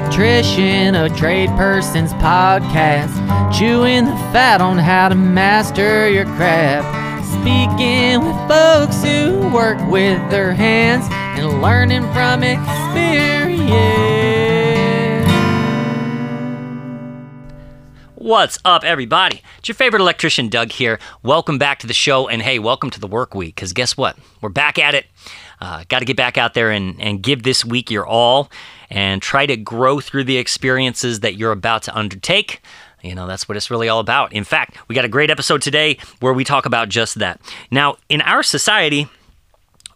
Electrician, a trade person's podcast. Chewing the fat on how to master your craft. Speaking with folks who work with their hands and learning from experience. What's up, everybody? It's your favorite electrician, Doug here. Welcome back to the show, and hey, welcome to the work week, because guess what? We're back at it. Uh, Got to get back out there and, and give this week your all and try to grow through the experiences that you're about to undertake. You know, that's what it's really all about. In fact, we got a great episode today where we talk about just that. Now, in our society,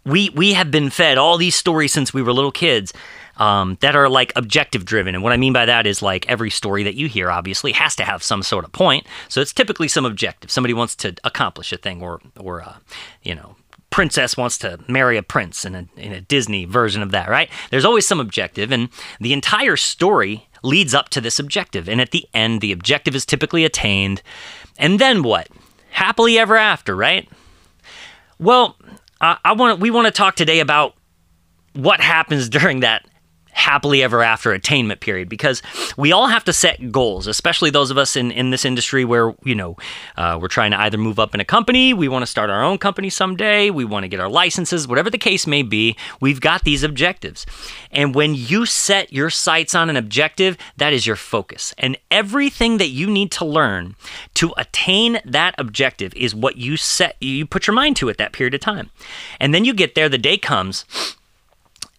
we we have been fed all these stories since we were little kids um, that are like objective driven. And what I mean by that is like every story that you hear obviously has to have some sort of point. So it's typically some objective. Somebody wants to accomplish a thing, or or uh, you know. Princess wants to marry a prince in a, in a Disney version of that, right? There's always some objective, and the entire story leads up to this objective. And at the end, the objective is typically attained. And then what? Happily ever after, right? Well, I, I want we want to talk today about what happens during that happily ever after attainment period because we all have to set goals especially those of us in, in this industry where you know uh, we're trying to either move up in a company we want to start our own company someday we want to get our licenses whatever the case may be we've got these objectives. And when you set your sights on an objective that is your focus. And everything that you need to learn to attain that objective is what you set you put your mind to at that period of time. And then you get there the day comes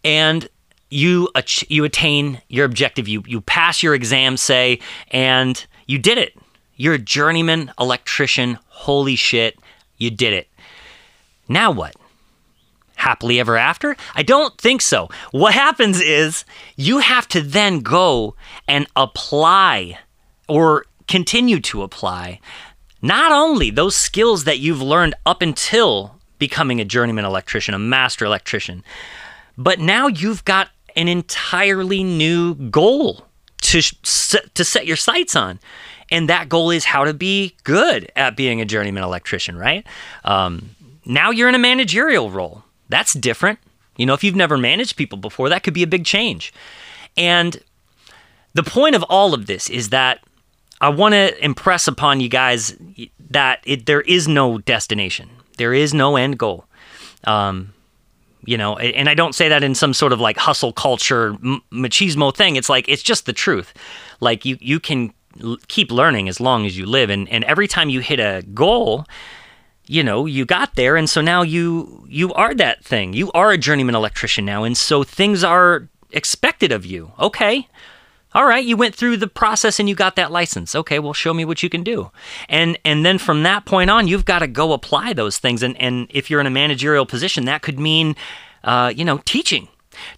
and you ach- you attain your objective. You you pass your exam say and you did it. You're a journeyman electrician. Holy shit you did it. Now what? Happily ever after? I don't think so. What happens is you have to then go and apply or continue to apply not only those skills that you've learned up until becoming a journeyman electrician a master electrician but now you've got an entirely new goal to to set your sights on. And that goal is how to be good at being a journeyman electrician, right? Um, now you're in a managerial role. That's different. You know, if you've never managed people before, that could be a big change. And the point of all of this is that I want to impress upon you guys that it, there is no destination, there is no end goal. Um, you know and i don't say that in some sort of like hustle culture machismo thing. It's like it's just the truth. Like you you can l- keep learning as long as you live. And and every time you hit a goal you know you got there. And so now you you are that thing. You are a journeyman electrician now. And so things are expected of you. Okay all right you went through the process and you got that license. Okay well show me what you can do. And and then from that point on you've got to go apply those things. And and if you're in a managerial position that could mean uh, you know teaching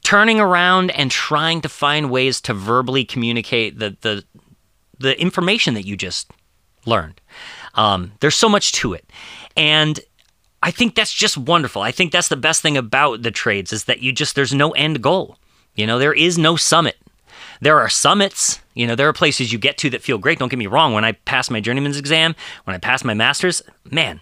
turning around and trying to find ways to verbally communicate the the the information that you just learned. Um, there's so much to it. And i think that's just wonderful. I think that's the best thing about the trades is that you just there's no end goal. You know there is no summit there are summits. You know, there are places you get to that feel great. Don't get me wrong. When I passed my journeyman's exam, when I passed my master's, man,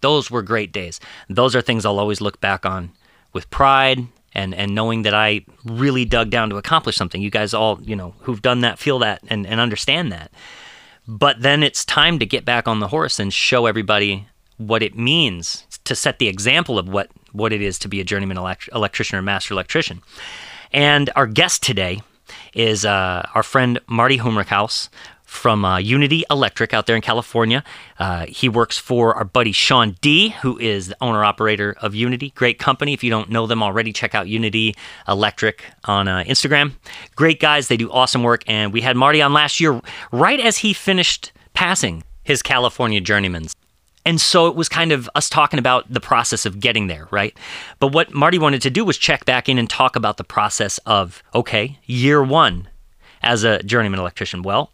those were great days. Those are things I'll always look back on with pride and, and knowing that I really dug down to accomplish something. You guys all, you know, who've done that feel that and, and understand that. But then it's time to get back on the horse and show everybody what it means to set the example of what, what it is to be a journeyman elect- electrician or master electrician. And our guest today is uh, our friend Marty Humerickhouse from uh, Unity Electric out there in California. Uh, he works for our buddy Sean Dee, who is the owner operator of Unity. Great company. If you don't know them already, check out Unity Electric on uh, Instagram. Great guys. They do awesome work. And we had Marty on last year, right as he finished passing his California Journeymans. And so it was kind of us talking about the process of getting there, right? But what Marty wanted to do was check back in and talk about the process of, okay, year one as a journeyman electrician. Well,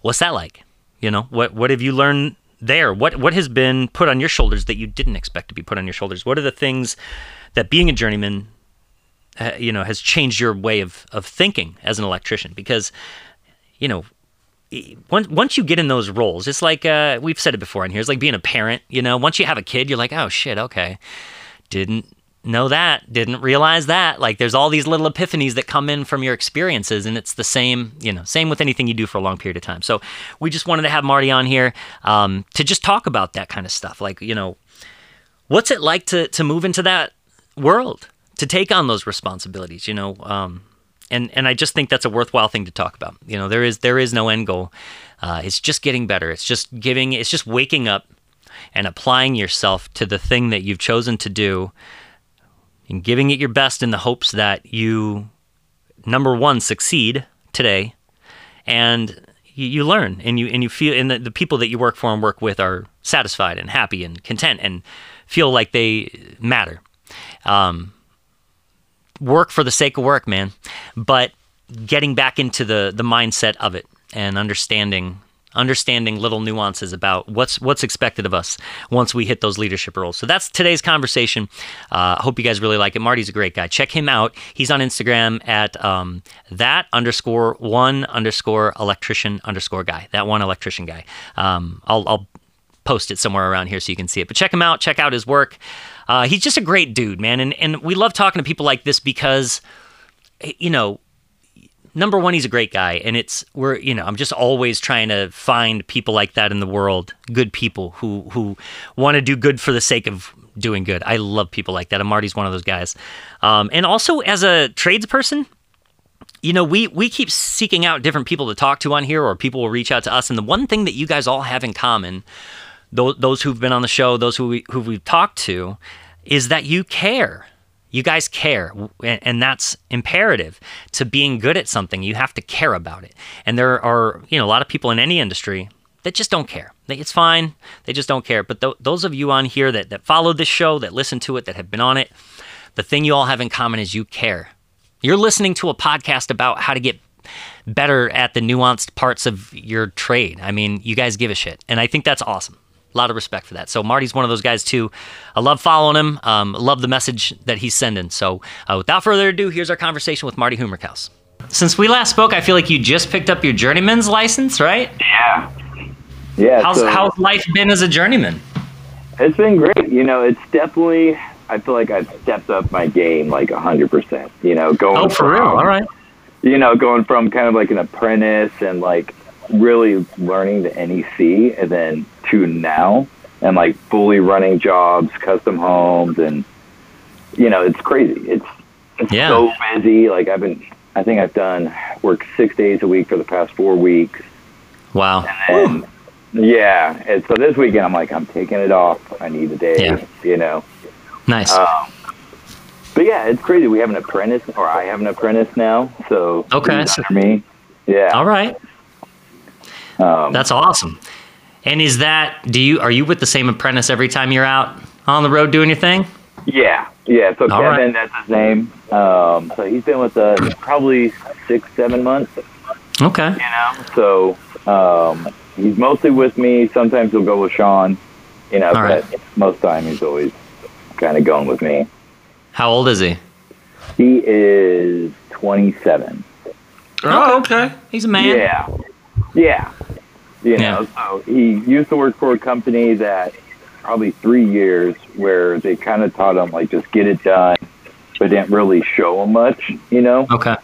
what's that like? You know, what what have you learned there? What what has been put on your shoulders that you didn't expect to be put on your shoulders? What are the things that being a journeyman, uh, you know, has changed your way of of thinking as an electrician? Because, you know, once once you get in those roles, it's like uh, we've said it before in here. It's like being a parent. You know, once you have a kid, you're like, oh shit, okay, didn't know that, didn't realize that. Like there's all these little epiphanies that come in from your experiences, and it's the same, you know, same with anything you do for a long period of time. So we just wanted to have Marty on here um, to just talk about that kind of stuff. Like, you know, what's it like to to move into that world, to take on those responsibilities, you know? Um, and and I just think that's a worthwhile thing to talk about. You know, there is there is no end goal. Uh, it's just getting better. It's just giving. It's just waking up and applying yourself to the thing that you've chosen to do and giving it your best in the hopes that you, number one, succeed today and you, you learn and you and you feel and the, the people that you work for and work with are satisfied and happy and content and feel like they matter. Um, work for the sake of work, man, but getting back into the the mindset of it and understanding understanding little nuances about what's what's expected of us once we hit those leadership roles. So that's today's conversation. I uh, hope you guys really like it. Marty's a great guy. Check him out. He's on Instagram at um, that underscore one underscore electrician underscore guy. That one electrician guy. Um, I'll, I'll post it somewhere around here so you can see it. But check him out. Check out his work. Uh, he's just a great dude, man. And and we love talking to people like this because, you know, number one, he's a great guy, and it's we're you know I'm just always trying to find people like that in the world, good people who who want to do good for the sake of doing good. I love people like that, and Marty's one of those guys. Um, and also as a tradesperson, you know, we we keep seeking out different people to talk to on here, or people will reach out to us. And the one thing that you guys all have in common, those, those who've been on the show, those who we, who we've talked to, is that you care. You guys care, and that's imperative to being good at something. You have to care about it. And there are, you know, a lot of people in any industry that just don't care. It's fine. They just don't care. But th- those of you on here that, that followed this show, that listen to it, that have been on it, the thing you all have in common is you care. You're listening to a podcast about how to get better at the nuanced parts of your trade. I mean, you guys give a shit. And I think that's awesome a lot of respect for that. So Marty's one of those guys too. I love following him. Um, love the message that he's sending. So uh, without further ado, here's our conversation with Marty Humerickhouse. Since we last spoke, I feel like you just picked up your journeyman's license, right? Yeah. Yeah. How's, so, how's life been as a journeyman? It's been great. You know, it's definitely. I feel like I've stepped up my game like hundred percent. You know, going. Oh, for from, real? All right. You know, going from kind of like an apprentice and like really learning the NEC and then to now and like fully running jobs, custom homes, and you know it's crazy. It's it's yeah. so busy. Like I've been, I think I've done work six days a week for the past four weeks. Wow. And then, yeah, and so this weekend I'm like I'm taking it off. I need a day. Yeah. You know. Nice. Um, but yeah, it's crazy. We have an apprentice, or I have an apprentice now. So okay, for me. Yeah. All right. Um, That's awesome. And is that do you are you with the same apprentice every time you're out on the road doing your thing? Yeah, yeah. So All Kevin, right. that's his name. Um, so he's been with us probably six, seven months. Okay. You know, so um, he's mostly with me. Sometimes he'll go with Sean. You know, All but right. most time he's always kind of going with me. How old is he? He is twenty-seven. Oh, okay. He's a man. Yeah, yeah. You know, yeah. so he used to work for a company that probably three years where they kind of taught him like just get it done, but didn't really show him much. You know. Okay.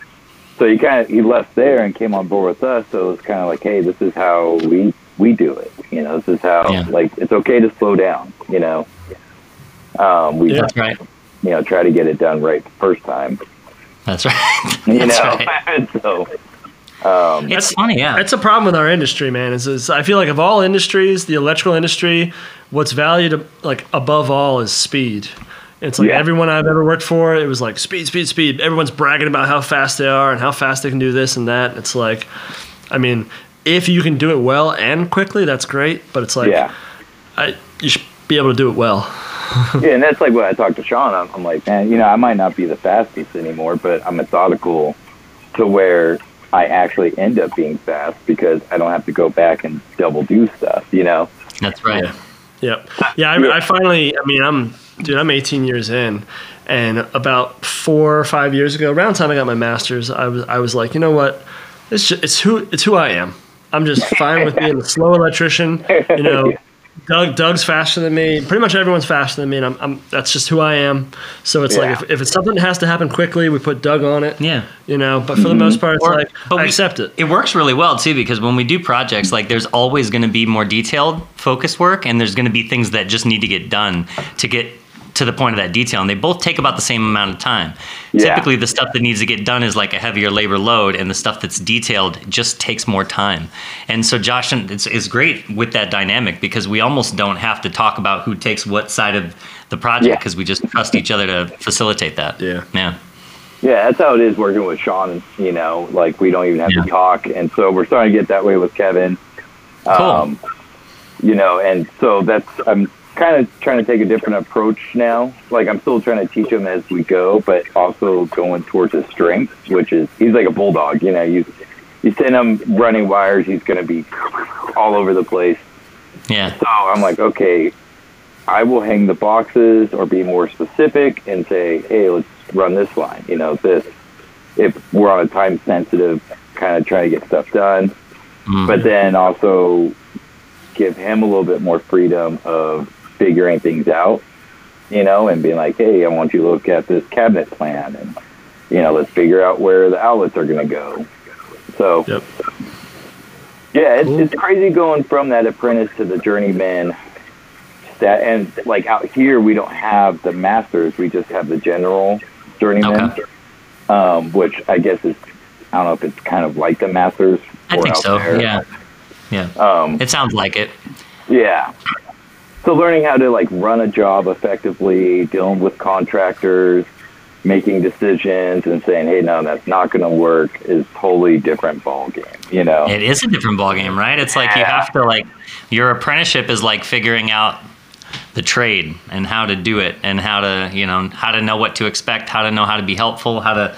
So he kind of he left there and came on board with us. So it was kind of like, hey, this is how we we do it. You know, this is how yeah. like it's okay to slow down. You know. Um, we yeah, that's right. You know, try to get it done right the first time. That's right. you that's know, right. so um, it's funny, yeah. It's a problem with our industry, man. Is, is I feel like of all industries, the electrical industry, what's valued like above all is speed. It's like yeah. everyone I've ever worked for, it was like speed, speed, speed. Everyone's bragging about how fast they are and how fast they can do this and that. It's like, I mean, if you can do it well and quickly, that's great. But it's like, yeah. I, you should be able to do it well. yeah, and that's like what I talked to Sean. I'm, I'm like, man, you know, I might not be the fastest anymore, but I'm methodical to where I actually end up being fast because I don't have to go back and double do stuff, you know? That's right. Yeah. Yep. Yeah, I, I finally, I mean, I'm, dude, I'm 18 years in. And about four or five years ago, around the time I got my master's, I was, I was like, you know what? It's just, it's who, it's who I am. I'm just fine with being a slow electrician, you know, Doug, Doug's faster than me. Pretty much everyone's faster than me, and I'm, I'm that's just who I am. So it's Yeah. like if, if it's something that has to happen quickly, we put Doug on it. Yeah. You know, but for the mm-hmm. most part, it's Or- like but I we- accept it. It works really well too because when we do projects, like there's always going to be more detailed focused work, and there's going to be things that just need to get done to get to the point of that detail, and they both take about the same amount of time. Yeah. Typically, the stuff that needs to get done is like a heavier labor load, and the stuff that's detailed just takes more time. And so, Josh, and it's, it's great with that dynamic because we almost don't have to talk about who takes what side of the project Yeah. because we just trust each other to facilitate that. Yeah. Yeah. Yeah, that's how it is working with Sean. You know, like we don't even have Yeah. to talk, and so we're starting to get that way with Kevin. Um, you know, and so that's I'm kind of trying to take a different approach now. Like I'm still trying to teach him as we go, but also going towards his strengths, which is he's like a bulldog. You know, you you send him running wires, he's going to be all over the place. Yeah. So I'm like, okay, I will hang the boxes or be more specific and say, hey, let's run this line. You know, this. If we're on a time sensitive, kind of trying to get stuff done, Mhm. but then also give him a little bit more freedom of figuring things out. You know, and being like, hey, I want you to look at this cabinet plan, and you know, let's figure out where the outlets are going to go. So Yep. yeah, it's, Cool. it's crazy going from that apprentice to the journeyman. That and like out here, we don't have the masters; we just have the general journeyman, Okay. um, which I guess is I don't know if it's kind of like the masters. I think so. there. Yeah. Yeah. Um, It sounds like it. yeah. So learning how to like run a job effectively, dealing with contractors, making decisions, and saying, "Hey, no, that's not going to work," is totally different ball game. You know? It is a different ball game, right? It's like you have to like your apprenticeship is like figuring out the trade and how to do it and how to you know how to know what to expect, how to know how to be helpful, how to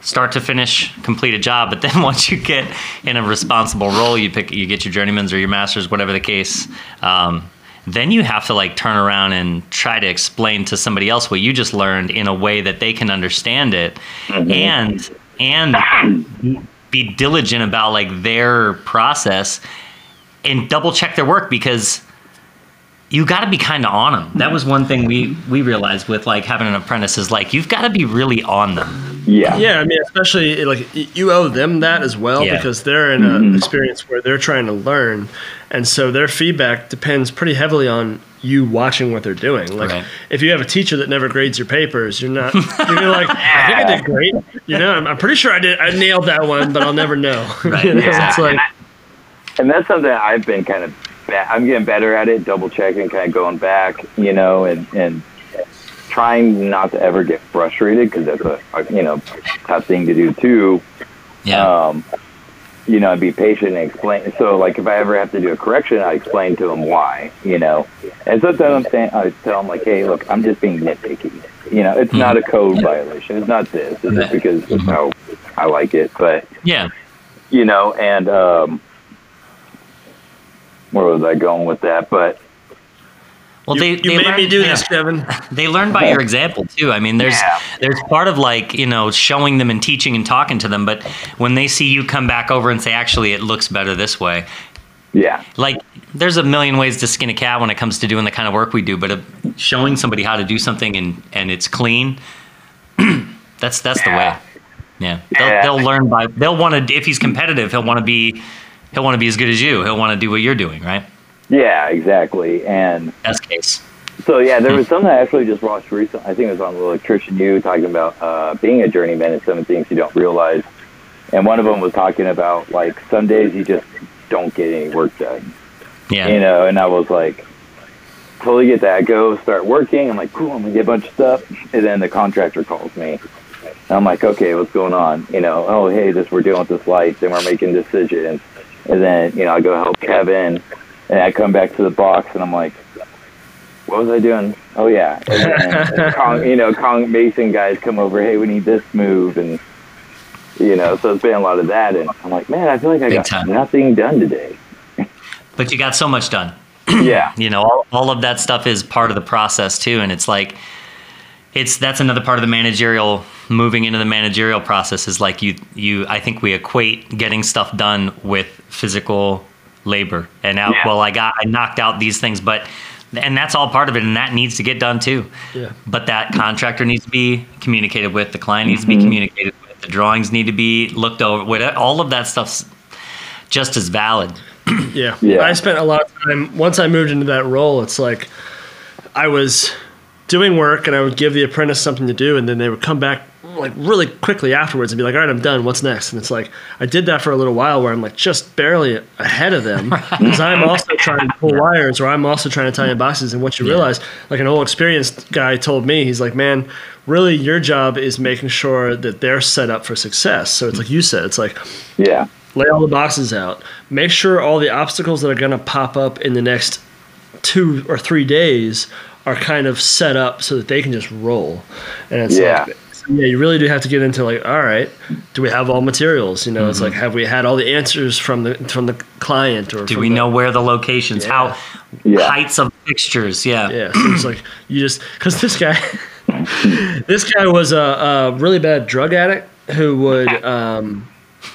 start to finish complete a job. But then once you get in a responsible role, you pick you get your journeymans or your masters, whatever the case. Um, then you have to like turn around and try to explain to somebody else what you just learned in a way that they can understand it mm-hmm. and and be diligent about like their process and double check their work because you got to be kind of on them. That was one thing we we realized with like having an apprentice is like you've got to be really on them. yeah. Yeah, I mean, especially like you owe them that as well Yeah. because they're in an mm-hmm. experience where they're trying to learn, and so their feedback depends pretty heavily on you watching what they're doing. Like, Right. if you have a teacher that never grades your papers, you're not. You're like, I think I did great. You know, I'm, I'm pretty sure I did. I nailed that one, but I'll never know. Right, You know, It's like, and that's something I've been kind of ba- I'm getting better at it, double checking, kind of going back, you know, and and trying not to ever get frustrated because that's a, a you know tough thing to do too. Yeah. Um, you know, and be patient and explain. So, like, if I ever have to do a correction, I explain to them why. You know, and sometimes I'm saying, I tell them like, hey, look, I'm just being nitpicky. You know, it's not a code violation. It's not this. It's just because it's how I like it. But yeah. you know, and um, where was I going with that? But Well, you, they you they made learn, me do yeah. this, Kevin. They learn by your example too. I mean, there's Yeah. there's part of like you know showing them and teaching and talking to them, but when they see you come back over and say, actually, it looks better this way. yeah, Like, there's a million ways to skin a cat when it comes to doing the kind of work we do, but uh, showing somebody how to do something and and it's clean, that's that's the way. Yeah, they'll, Yeah. they'll learn by they'll want to if he's competitive, he'll want to be he'll want to be as good as you. He'll want to do what you're doing, right? yeah, exactly. And Best case. So yeah, there was something I actually just watched recently. I think it was on Electrician U talking about uh, being a journeyman and some of the things you don't realize. And one of them was talking about like some days you just don't get any work done, Yeah. you know. And I was like, totally get that. Go start working. I'm like, cool. I'm gonna get a bunch of stuff. And then the contractor calls me. And I'm like, okay, what's going on? You know, oh hey, this we're dealing with this light, and we're making decisions. And then you know, I go help Kevin, and I come back to the box, and I'm like, what was I doing? Oh yeah, and then Kong, you know, Kong Mason guys come over. Hey, we need this move, and you know, so it's been a lot of that. And I'm like, man, I feel like I Big got time. nothing done today. But you got so much done. yeah, you know all, all of that stuff is part of the process too and it's like it's that's another part of the managerial moving into the managerial process is like you you i think we equate getting stuff done with physical labor and out Yeah. well i got i knocked out these things but and that's all part of it and that needs to get done too Yeah. but that contractor needs to be communicated with the client needs to be Mm-hmm. communicated with the drawings need to be looked over with all of that stuff's just as valid Yeah. Yeah. I spent a lot of time once I moved into that role, it's like I was doing work and I would give the apprentice something to do and then they would come back like really quickly afterwards and be like, All right, I'm done, what's next? And it's like I did that for a little while where I'm like just barely ahead of them because I'm also trying to pull wires or I'm also trying to tie in boxes and what you realize, like an old experienced guy told me, he's like, Man, really your job is making sure that they're set up for success. So it's like you said, it's like Yeah. lay all the boxes out make sure all the obstacles that are going to pop up in the next two or three days are kind of set up so that they can just roll. And it's Yeah. like yeah you really do have to get into like all right do we have all materials? You know it's like have we had all the answers from the from the client or do we the- know where the locations how Yeah. heights of fixtures? Yeah. Yeah so it's like you just because this guy this guy was a, a really bad drug addict who would um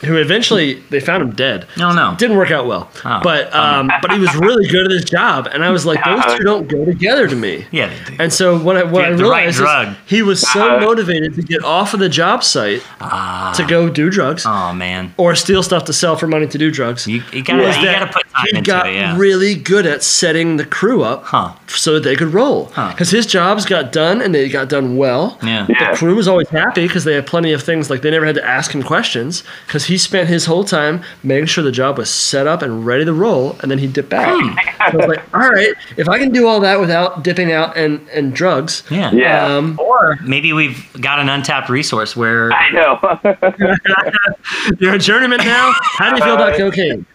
who eventually they found him dead no no didn't work out well. Oh, but um, but he was really good at his job, and I was like, those two don't go together to me. yeah they do. And so what I, what I the right realized drug. is he was so motivated to get off of the job site to go do drugs oh man or steal stuff to sell for money to do drugs. you, you gotta you gotta put time he into got it yeah really good at setting the crew up Huh. so that they could roll. Huh. Because his jobs got done and they got done well. yeah Yeah. The crew was always happy because they had plenty of things like they never had to ask him questions because he spent his whole time making sure the job was set up and ready to roll and then he'd dip out. Hmm. so I was like, all right, if I can do all that without dipping out and, and drugs, yeah Yeah. um, Or maybe we've got an untapped resource where I know. you're a journeyman now. How do you feel about cocaine?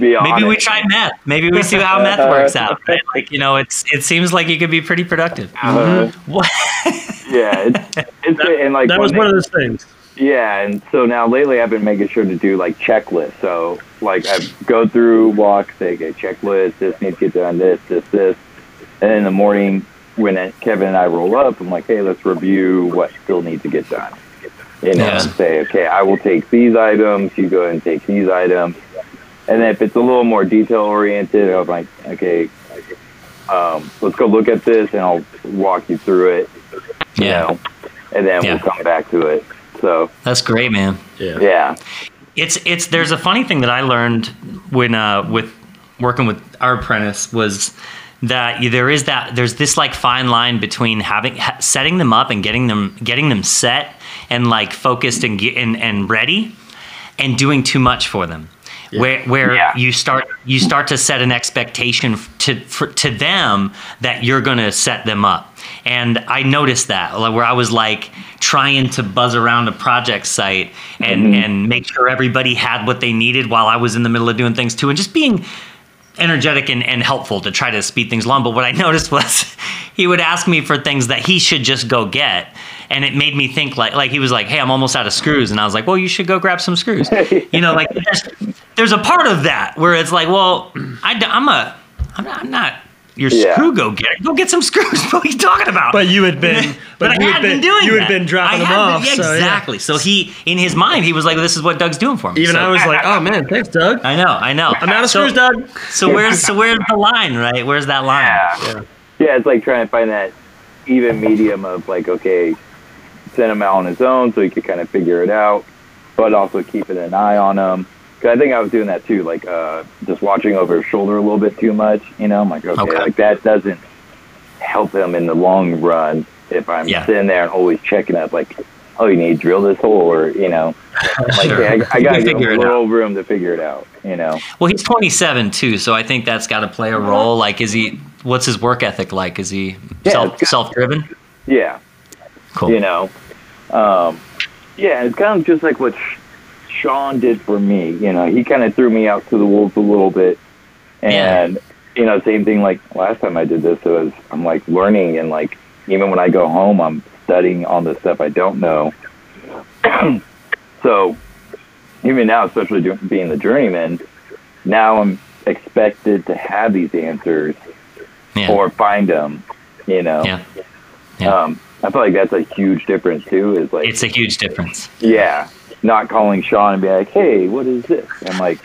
Be maybe we try meth. Maybe we see how meth works out. Right? Like you know, it's it seems like you could be pretty productive. Uh, What? yeah, it's, it's and like That was thing- one of those things. Yeah, and so now lately I've been making sure to do like checklists. So like I go through, walk, say, okay, checklist. This needs to get done. This, this, this. And in the morning when Kevin and I roll up, I'm like, hey, let's review what still needs to get done. You know, Yeah. say, okay, I will take these items. You go ahead and take these items. And if it's a little more detail oriented, I'm like, okay, um, let's go look at this, and I'll walk you through it. You Yeah. know, and then Yeah. we'll come back to it. So That's great, man. Yeah. yeah. It's it's there's a funny thing that I learned when uh with working with our apprentice was that you- there is that there's this like fine line between having ha- setting them up and getting them getting them set and like focused and ge- and, and ready and doing too much for them where where Yeah. you start you start to set an expectation to for, to them that you're going to set them up and i noticed that like, where i was like trying to buzz around a project site and mm-hmm. and make sure everybody had what they needed while i was in the middle of doing things too and just being energetic and, and helpful to try to speed things along. But what I noticed was he would ask me for things that he should just go get. And it made me think like like he was like, Hey, I'm almost out of screws. And I was like, Well, you should go grab some screws. you know, like there's, there's a part of that where it's like, well, I, am a I'm not, I'm not your Yeah. screw go getter. Go get some screws. what are you talking about? But you had been, but, but, I you had had been, doing you that. had been dropping them off. been- so, yeah. exactly. So he, in his mind, he was like, "This is what Doug's doing for me." Even So- I was like, oh man, thanks, Doug. I know, I know. I'm out of So- screws, Doug. So where's so where's the line, right? Where's that line? Yeah. Yeah, it's like trying to find that even medium of like, okay, send him out on his own so he could kind of figure it out, but also keeping an eye on him. I think I was doing that too, like uh, just watching over his shoulder a little bit too much. You know, I'm like, okay, Okay. like that doesn't help him in the long run if I'm Yeah. sitting there and always checking up, like, oh, you need to drill this hole, or you know, like Sure. I, I gotta can give a it little room to figure it out. You know, Well, he's 27 too, so I think that's got to play a role. Like, is he? What's his work ethic like? Is he Yeah, self self driven? yeah. Cool. you know um yeah it's kind of just like what sean did for me you know he kind of threw me out to the wolves a little bit and you know same thing like last time i did this it was i'm like learning and like even when i go home i'm studying on the stuff i don't know so even now especially doing, being the journeyman now i'm expected to have these answers Yeah. or find them you know yeah. Yeah. um, I feel like that's a huge difference too. Is like, It's a huge difference. yeah, not calling Sean and be like, "Hey, what is this?" I'm like,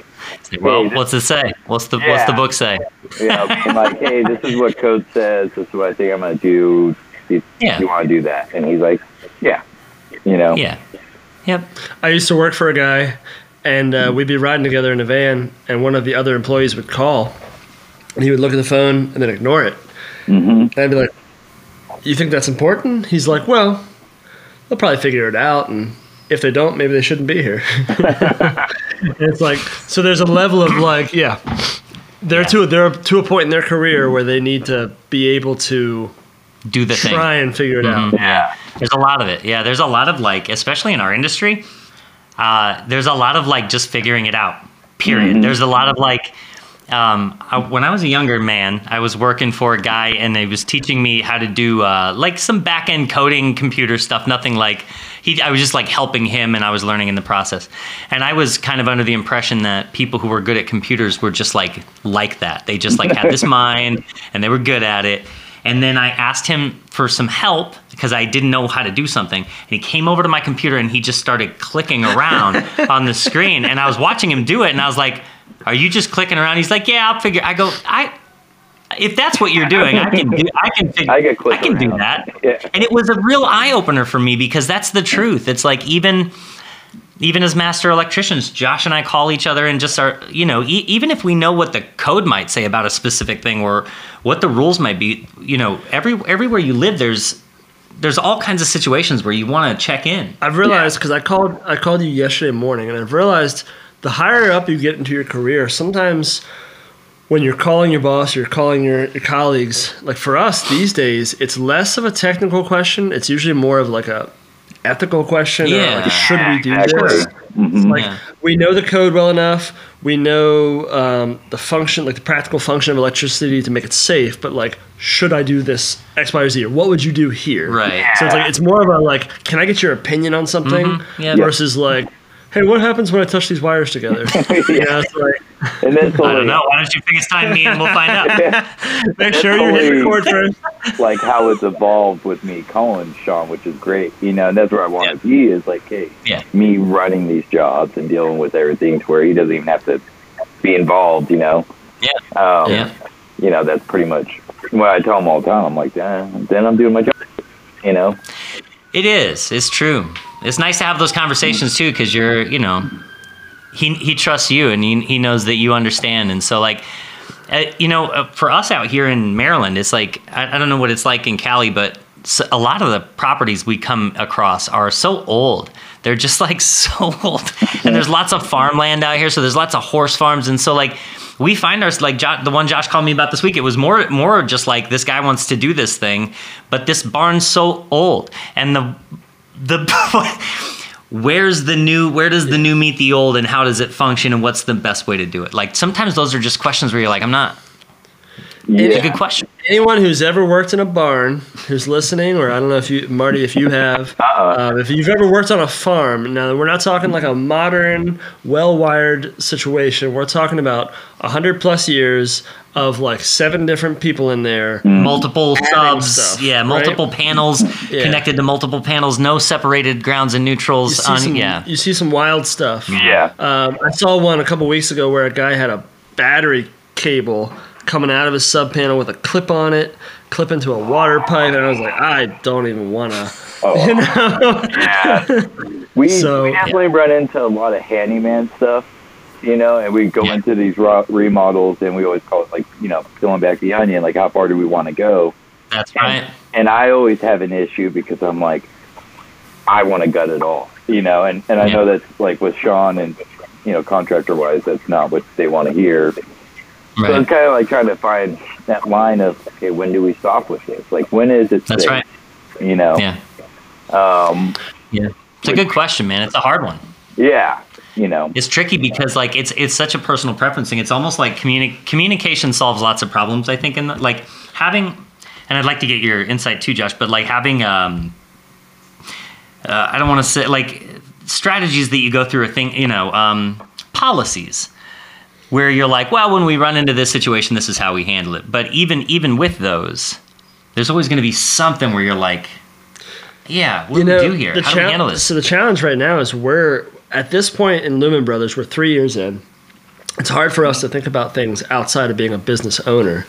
Well, Hey, what's it say? What's the what's the book say? you know, I'm like, "Hey, this is what code says. This is what I think I'm gonna do. Do Yeah. you want to do that?" And he's like, "Yeah." You know. Yeah. Yep. I used to work for a guy, and uh, we'd be riding together in a van, and one of the other employees would call, and he would look at the phone and then ignore it. hmm And I'd be like, "You think that's important?" He's like, "Well, they'll probably figure it out, and if they don't, maybe they shouldn't be here." it's like, so there's a level of like, yeah, they're to they're to a point in their career where they need to be able to Do the thing. try and figure it Mhm. out. Yeah. There's a lot of it. Yeah, there's a lot of like, especially in our industry, uh, there's a lot of like just figuring it out. Period. There's a lot of like, um, I, when I was a younger man, I was working for a guy and he was teaching me how to do uh, like some back end coding, computer stuff. Nothing like he. I was just like helping him, and I was learning in the process. And I was kind of under the impression that people who were good at computers were just like like that. They just like had this mind, and they were good at it. And then I asked him for some help because I didn't know how to do something. And he came over to my computer and he just started clicking around on the screen. And I was watching him do it and I was like, Are you just clicking around? He's like, Yeah, I'll figure I go, I if that's what you're doing, I can do I can figure I could I can do that. Yeah. And it was a real eye opener for me because that's the truth. It's like even even as master electricians, Josh and I call each other and just are, you know, e- even if we know what the code might say about a specific thing or what the rules might be, you know, every everywhere you live, there's there's all kinds of situations where you want to check in. I've realized because I called I called you yesterday morning, and I've realized the higher up you get into your career, sometimes when you're calling your boss, you're calling your, your colleagues. Like for us these days, it's less of a technical question. It's usually more of like a ethical question. Or Yeah. like, should we do Exactly. this? Mhm. Like Yeah. we know the code well enough. We know um, the function, like the practical function of electricity to make it safe. But like, should I do this X, Y, or Z? Or what would you do here? Right. So it's like it's more of a like, can I get your opinion on something Mhm, yeah. versus like, hey, what happens when I touch these wires together? yeah, know, it's like, And then I don't know. Why don't you FaceTime me and we'll find out? make sure you hit Totally. record first. like how it's evolved with me calling Sean, which is great. You know, and that's where I want Yeah. to be is like, hey, Yeah. me running these jobs and dealing with everything to where he doesn't even have to be involved. You know. Yeah. Um, Yeah. You know, that's pretty much what I tell him all the time. I'm like, eh, then I'm doing my job. You know. It is. It's true. It's nice to have those conversations too, because you're, you know, he he trusts you and he, he knows that you understand, and so like, uh, you know, uh, for us out here in Maryland, it's like I, I don't know what it's like in Cali, but a lot of the properties we come across are so old. They're just like so old, and there's lots of farmland out here, so there's lots of horse farms, and so like. We find ours like the one Josh called me about this week. It was more more just like this guy wants to do this thing, but this barn's so old, and the the where's the new where does the new meet the old and how does it function and what's the best way to do it? Like sometimes those are just questions where you're like i'm not Yeah. good question Anyone who's ever worked in a barn, who's listening, or I don't know if you, Marty, if you have, uh, if you've ever worked on a farm. Now we're not talking like a modern, well-wired situation. We're talking about hundred plus years of like seven different people in there. multiple Adding subs stuff, yeah right? multiple panels Yeah. connected to multiple panels no separated grounds and neutrals see, on some, yeah you see some wild stuff. Yeah. Um, I saw one a couple weeks ago where a guy had a battery cable coming out of his sub panel with a clip on it, clip into a water pipe, and I was like, I don't even wanna. Oh. You know? Yeah. We, So- we definitely run into a lot of handyman stuff, you know, and we go Yeah. into these remodels and we always call it like, you know, peeling back the onion, like how far do we want to go? that's right And I always have an issue because I'm like, I want to gut it all, you know, and, and I Yeah. know that's like with Sean and, you know, contractor wise, that's not what they want to hear. So right it's kind of like trying to find that line of, okay, when do we stop with this? Like, when is it that's safe? right You know? yeah Um, yeah it's a good question man it's a hard one yeah. You know? it's tricky because like it's it's such a personal preference thing. It's almost like communi- communication solves lots of problems. I think, in the, like having, and I'd like to get your insight too, Josh. But like having, um, uh, I don't want to say like strategies that you go through a thing, you know, um, policies where you're like, well, when we run into this situation, this is how we handle it. But even even with those, there's always going to be something where you're like, yeah, what you do know, we do here? How do we handle this? So the challenge right now is we're at this point in Lumen Brothers, we're three years in. It's hard for us to think about things outside of being a business owner.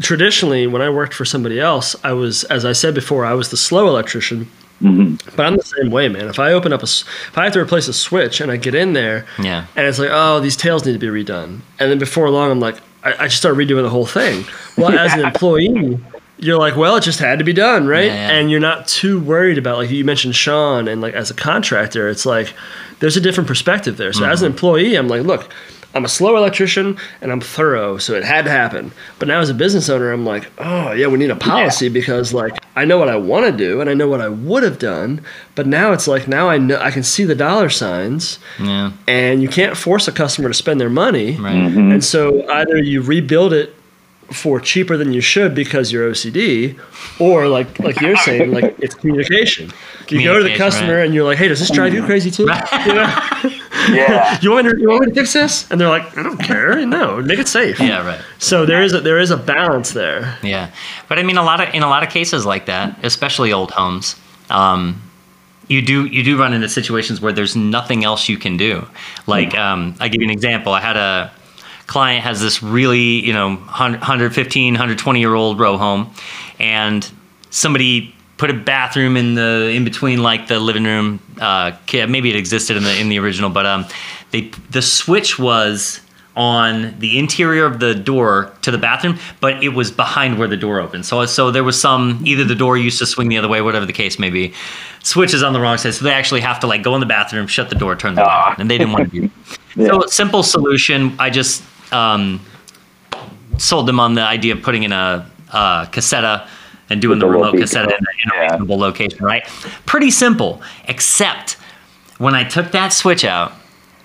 Traditionally, when I worked for somebody else, I was, as I said before, I was the slow electrician. Mm-hmm. But I'm the same way, man. If I open up a, if I have to replace a switch and I get in there, Yeah. and it's like, oh, these tails need to be redone, and then before long, I'm like, I, I just start redoing the whole thing. Well, as an employee, you're like, well, it just had to be done, right? Yeah, yeah. And you're not too worried about, like you mentioned, Sean, and like as a contractor, it's like there's a different perspective there. So as Mm-hmm. an employee, I'm like, look. I'm a slow electrician and I'm thorough, so it had to happen. But now as a business owner, I'm like, oh yeah, we need a policy because like I know what I want to do and I know what I would have done. But now it's like now I know I can see the dollar signs, Yeah. and you can't force a customer to spend their money. Right. Mm-hmm. And so either you rebuild it for cheaper than you should because you're OCD, or like like you're saying, like it's communication. You go to the customer right. and you're like, "Hey, does this drive you crazy too? You, know? Yeah. you want me to you want me to fix this?" And they're like, "I don't care. No, make it safe." Yeah. Right. So there is a there is a balance there. Yeah, but I mean, a lot of in a lot of cases like that, especially old homes, um, you do you do run into situations where there's nothing else you can do. Like, um, I give you an example. I had a client has this really you know 100, 115 120 year old row home and somebody put a bathroom in the in between like the living room uh, maybe it existed in the in the original but um they the switch was on the interior of the door to the bathroom but it was behind where the door opened. So so there was some either the door used to swing the other way whatever the case may be. Switch is on the wrong side so they actually have to like go in the bathroom shut the door turn the light on and they didn't want to do so simple solution. I just um, sold them on the idea of putting in a uh, Caséta and doing the the remote cassette Caséta in a, in a Yeah. reasonable location, right? Pretty simple, except when I took that switch out,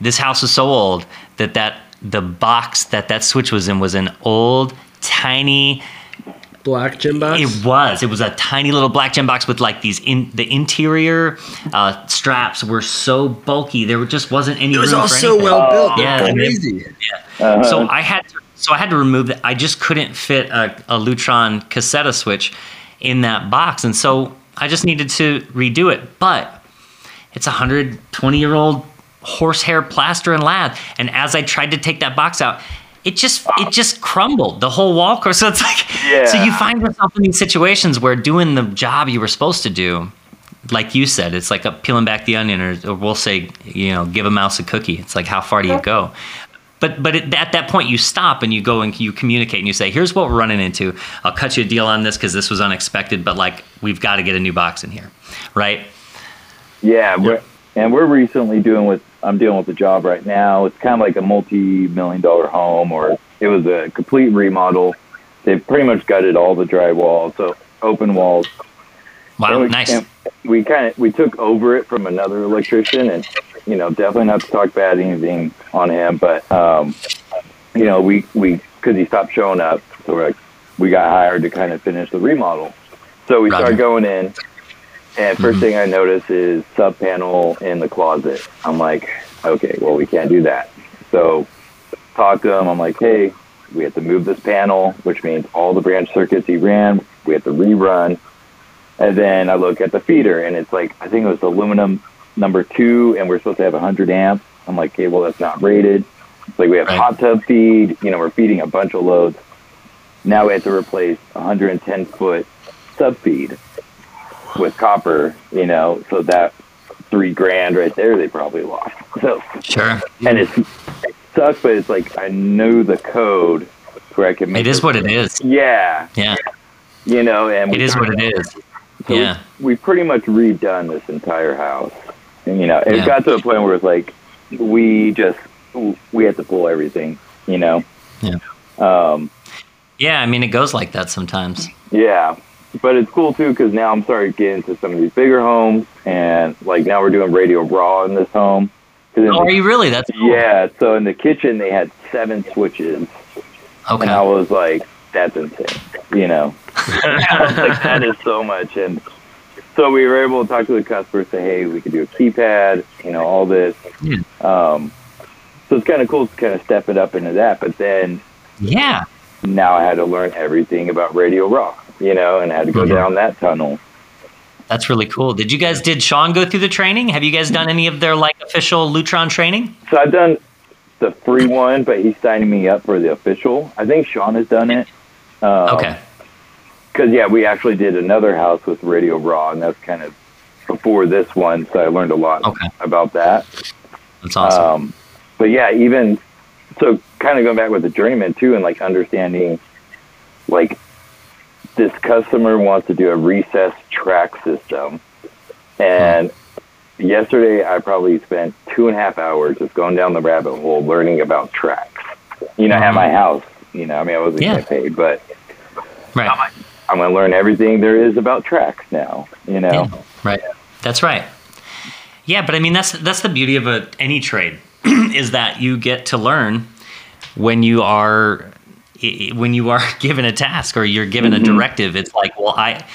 this house was so old that that the box that that switch was in was an old, tiny. Black gem box. It was. It was a tiny little black gem box with like these in the interior uh, straps were so bulky there just wasn't any. it was room all for so well built. Yeah, They're it- crazy. Uh-huh. So I had to, so I had to remove that. I just couldn't fit a, a Lutron Caséta switch in that box, and so I just needed to redo it. But it's a 120 year old horsehair plaster and lath, and as I tried to take that box out. It just it just crumbled the whole wall. course. So it's like so you find yourself in these situations where doing the job you were supposed to do, like you said, it's like a peeling back the onion, or, or we'll say, you know, give a mouse a cookie. It's like how far do you go? But but it, at that point, you stop and you go and you communicate and you say, "Here's what we're running into. I'll cut you a deal on this because this was unexpected, but like we've got to get a new box in here, right?" Yeah, we're, and we're recently doing with I'm dealing with a job right now. It's kind of like a multi-million dollar home, or it was a complete remodel. They've pretty much gutted all the drywall, so open walls. Wow, we, nice. we kind of we took over it from another electrician, and you know definitely not to talk bad anything on him, but um, you know we we because he stopped showing up, so we're like we got hired to kind of finish the remodel. So we started going in, and 1st Mhm. thing I notice is sub panel in the closet. I'm like, okay, well we can't do that. So talk to him. I'm like, hey, we have to move this panel, which means all the branch circuits he ran, we have to rerun. And then I look at the feeder, and it's like I think it was aluminum number two, and we're supposed to have 100 amps. I'm like, okay, well that's not rated. It's like we have Right. hot tub feed. You know, we're feeding a bunch of loads. Now we have to replace 110 foot sub feed with copper. You know, so that three grand right there they probably lost. So Sure, and it's it sucks, but it's like I knew the code where I could make it is what it is. Yeah, Yeah, you know, and it is what it is. so Yeah, we, we pretty much redone this entire house. And, you know, it Yeah. got to a point where it's like we just we had to pull everything. You know. Yeah. Um, yeah. I mean, it goes like that sometimes. yeah, but it's cool too because now I'm starting to get into some of these bigger homes, and like now we're doing RadioRA in this home. Oh, the- are you really? That's cool. yeah. So in the kitchen they had seven switches. Okay. And I was like, that's insane, you know. Like, that is so much. And so we were able to talk to the customer, say, hey, we could do a keypad, you know, all this. Yeah. Um, so it's kind of cool to kind of step it up into that. But then Yeah. now I had to learn everything about RadioRA, you know, and I had to go Mhm. down that tunnel. That's really cool. Did you guys did Sean go through the training? Have you guys done any of their like official Lutron training? So I've done the free one, but he's signing me up for the official. I think Sean has done it. Um, Okay. Because yeah, we actually did another house with RadioRA, and that's kind of before this one, so I learned a lot Okay. about that. That's awesome. Um, but yeah, even so, kind of going back with the journeyman too, and like understanding, like this customer wants to do a recessed track system, and yesterday I probably spent two and a half hours just going down the rabbit hole learning about tracks. You know, at my house. You know, I mean, I wasn't Yeah. getting paid, but right. I'm going to learn everything there is about tracks now. You know, Yeah, right. That's right. Yeah, but I mean that's that's the beauty of a any trade is that you get to learn when you are when you are given a task or you're given a mm-hmm. directive. It's like, well, I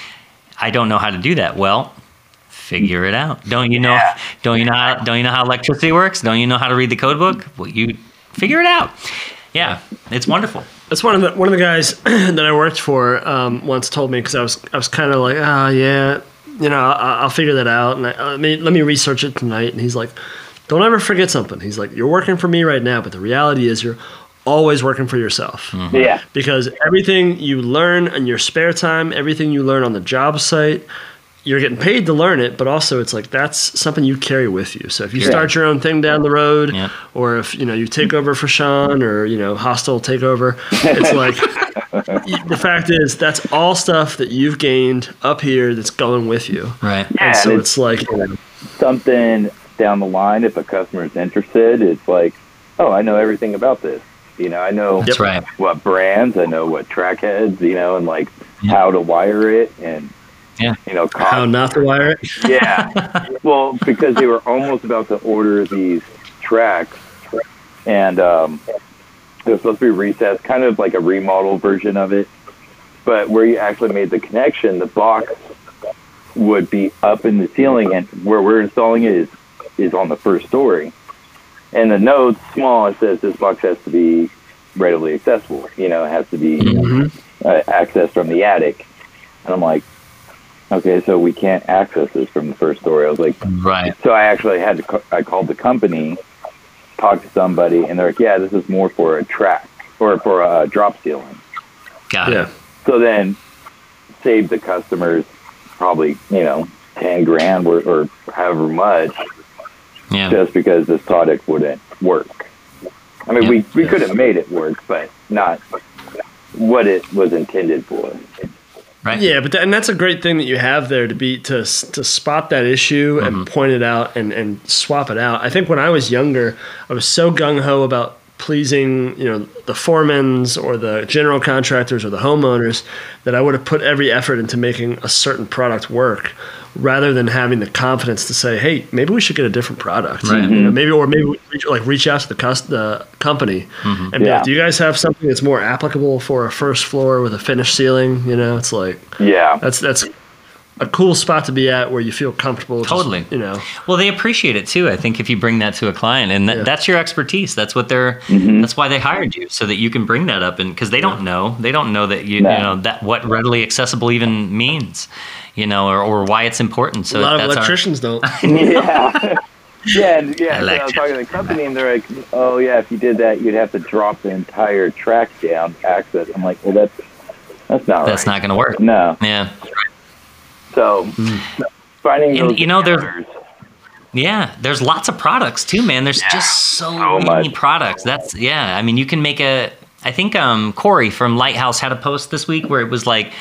I don't know how to do that. Well, figure it out. Don't you know? Don't you know? How, don't you know how electricity works? Don't you know how to read the code book? Well, you figure it out. Yeah, it's wonderful. That's one of the one of the guys that I worked for um, once told me because I was I was kind of like ah yeah you know I, I'll figure that out and I, I mean let me research it tonight and he's like don't ever forget something. He's like you're working for me right now but the reality is you're always working for yourself. Yeah, because everything you learn in your spare time everything you learn on the job site you're getting paid to learn it but also it's like that's something you carry with you so if you Yeah. start your own thing down the road Yeah. or if you know you take over for sean or you know hostile takeover it's like the fact is that's all stuff that you've gained up here that's going with you Right. Yeah, and so and it's like you know, something down the line if a customer is interested it's like oh i know everything about this you know i know That's right. what brands i know what track heads you know and like how to wire it and Yeah. you know cost, how not to wire it? Yeah. Well because they were almost about to order these tracks and um it was supposed to be recessed kind of like a remodel version of it. But where you actually made the connection the box would be up in the ceiling and where we're installing it is is on the first story. And the notes small it says this box has to be readily accessible you know it has to be uh, accessed from the attic. And i'm like okay so we can't access this from the first story i was like Right. so I actually had to, ca- I called the company, talked to somebody, and they're like, yeah, this is more for a track or for a drop ceiling. Got yeah it. So then saved the customers probably, you know, 10 grand or, or however much Yeah. just because this product wouldn't work. I mean, Yeah. we, we could have made it work, but not what it was intended for. Right. Yeah, but that, and that's a great thing that you have there to be to to spot that issue and mm-hmm. point it out and and swap it out. I think when I was younger, I was so gung ho about pleasing, you know, the foremans or the general contractors or the homeowners that I would have put every effort into making a certain product work rather than having the confidence to say, "Hey, maybe we should get a different product." Right. You know, mm-hmm. maybe or maybe we reach, like reach out to the cus- the company mm-hmm. and be Yeah. like, "Do you guys have something that's more applicable for a first floor with a finished ceiling?" You know, it's like Yeah. that's that's a cool spot to be at where you feel comfortable. just, Totally. you know. Well, they appreciate it too. I think if you bring that to a client, and that, Yeah. that's your expertise, that's what they're. Mm-hmm. That's why they hired you, so that you can bring that up, and because they don't know, they don't know that you, No. you know that what readily accessible even means, you know, or, or why it's important. So a lot of that's our- electricians don't. yeah. Yeah, and yeah. So I was talking to the company, and they're like, "Oh, yeah, if you did that, you'd have to drop the entire track down access." I'm like, "Well, that's that's not that's right." not going to work. No. Yeah, So finding And, those you know, there's- yeah. There's lots of products too, man. There's just so, so many much. products. That's yeah. I mean, you can make a. I think um, Corey from Lighthouse had a post this week where it was like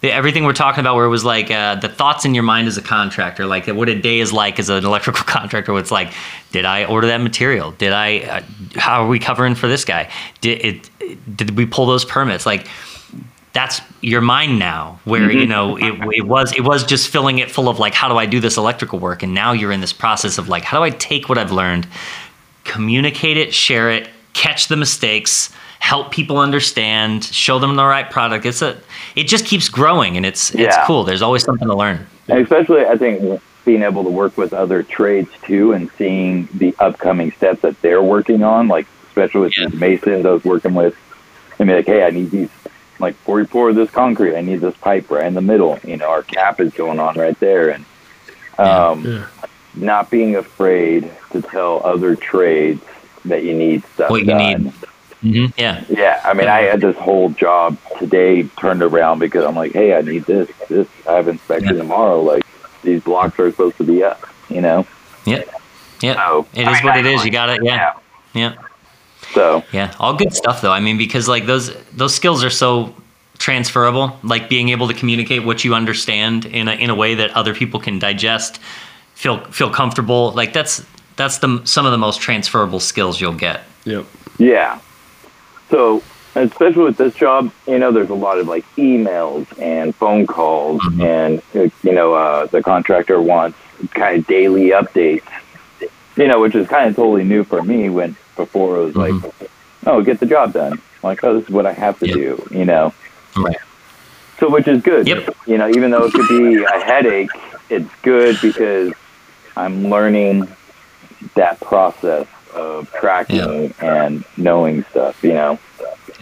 the, everything we're talking about, where it was like uh, the thoughts in your mind as a contractor, like what a day is like as an electrical contractor. Where it's like, did I order that material? Did I? Uh, how are we covering for this guy? Did it? Did we pull those permits? Like that's your mind now where you mm-hmm. know it, it was it was just filling it full of like how do i do this electrical work? And now you're in this process of like how do i take what i've learned communicate it share it catch the mistakes help people understand show them the right product. It's a it just keeps growing and it's it's Yeah. cool. There's always something to learn. And especially I think being able to work with other trades too, and seeing the upcoming steps that they're working on, like especially with Yeah. I was working with, and be like, "Hey, I need these like before we pour this concrete, I need this pipe right in the middle. You know, our cap is going on right there, and um, Yeah. not being afraid to tell other trades that you need stuff What you done. need. hmm Yeah. Yeah, I mean, I had this whole job today turned around because I'm like, hey, I need this, this. I have inspection Yeah. tomorrow. Like, these blocks are supposed to be up, you know? Yeah. Yeah. So, It I mean, what I it is. like- You got it. Yeah. Yeah. So, Yeah, all good stuff though. I mean, because like those those skills are so transferable. Like being able to communicate what you understand in a in a way that other people can digest, feel feel comfortable. Like that's that's the some of the most transferable skills you'll get. Yep. yeah. So, especially with this job, you know, there's a lot of like emails and phone calls, and, uh, you know, uh, the contractor wants kind of daily updates, you know, which is kind of totally new for me when before it was like, mm-hmm. oh, get the job done. like, oh, this is what I have to Yep. do, you know? Right. So, which is good. Yep. You know, even though it could be a headache, it's good because I'm learning that process of tracking and knowing stuff, you know?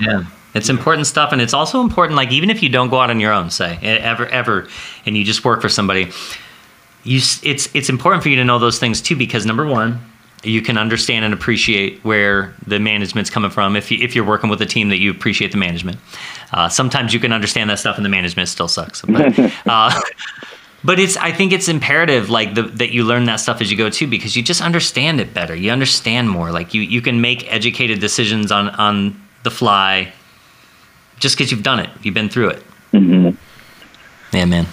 Yeah. It's important stuff, and it's also important. Like even if you don't go out on your own, say ever, ever, and you just work for somebody, you it's it's important for you to know those things too, because number one, you can understand and appreciate where the management's coming from. If you if you're working with a team that you appreciate the management, uh, sometimes you can understand that stuff, and the management still sucks. But, uh, but it's I think it's imperative like the, that you learn that stuff as you go too because you just understand it better. You understand more. Like you you can make educated decisions on on the fly just because you've done it. You've been through it. hmm Yeah, man.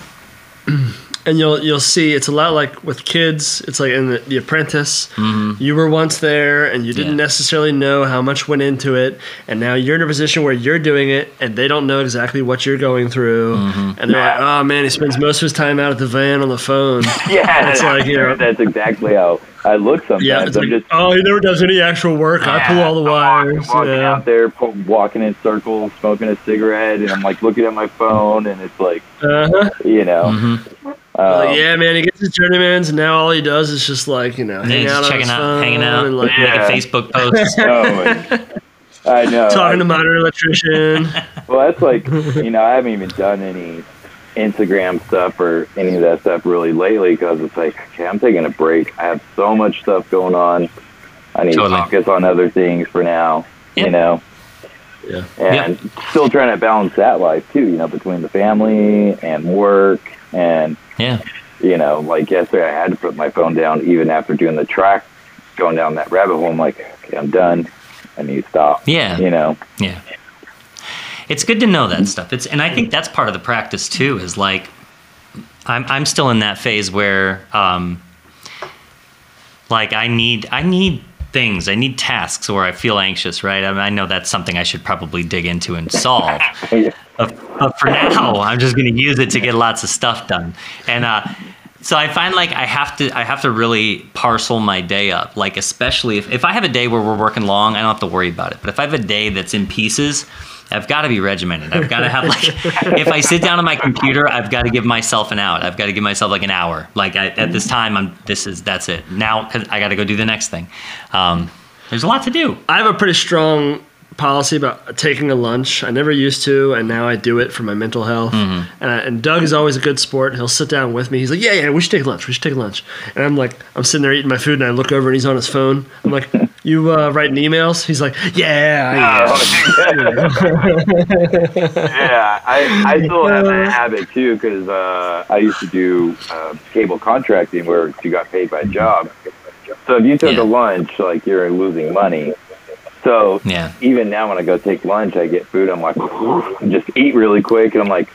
and you'll you'll see it's a lot like with kids it's like in the, the apprentice. You were once there and you didn't Mm-hmm. Yeah. necessarily know how much went into it. And now you're in a position where you're doing it and they don't know exactly what you're going through. Mm-hmm. and they're like oh man he spends most of his time out at the van on the phone. Yeah, It's like, you know- that's exactly how I look sometimes. yeah it's I'm like just oh he never does any actual work i pull all the I'm walking- wires walking yeah. out there, walking in circles, smoking a cigarette, and I'm like looking at my phone, and it's like, uh-huh. you know, Mm-hmm. um, Like, yeah, man, he gets his journeymans, and now all he does is just like you know, And hang he's out on checking his out, phone hanging out, and like making Facebook posts. oh, I know. talking I- to modern electrician. Well, that's like, you know, I haven't even done any Instagram stuff or any of that stuff really lately because it's like, okay, I'm taking a break. I have so much stuff going on. I need Totally. to focus on other things for now, Yep. you know, yeah. and still trying to balance that life too, you know, between the family and work and, Yeah. you know, like yesterday I had to put my phone down even after doing the track, going down that rabbit hole. I'm like, okay, I'm done. I need to stop. Yeah. You know, Yeah. It's good to know that stuff. It's and I think that's part of the practice too. Is like, I'm I'm still in that phase where, um, like I need I need things. I need tasks where I feel anxious. Right. I, mean, I know that's something I should probably dig into and solve. But, but for now, I'm just going to use it to get lots of stuff done. And uh, so I find like I have to I have to really parcel my day up. Like especially if, if I have a day where we're working long, I don't have to worry about it. But if I have a day that's in pieces, I've got to be regimented. I've got to have like if I sit down on my computer, I've got to give myself an out. I've got to give myself like an hour. Like I, at this time, I'm this is that's it. Now 'cause I got to go do the next thing. Um, there's a lot to do. I have a pretty strong policy about taking a lunch. I never used to, and now I do it for my mental health. And, I, and Doug is always a good sport. He'll sit down with me. He's like, "Yeah, yeah, we should take lunch. We should take lunch." And I'm like, I'm sitting there eating my food, and I look over, and he's on his phone. I'm like, "You uh, writing emails?" He's like, "Yeah." I yeah, I, I still have that habit too because uh, I used to do uh, cable contracting where you got paid by job. So if you took Yeah. a lunch, like you're losing money. So Yeah. even now when I go take lunch, I get food. I'm like, just eat really quick, and I'm like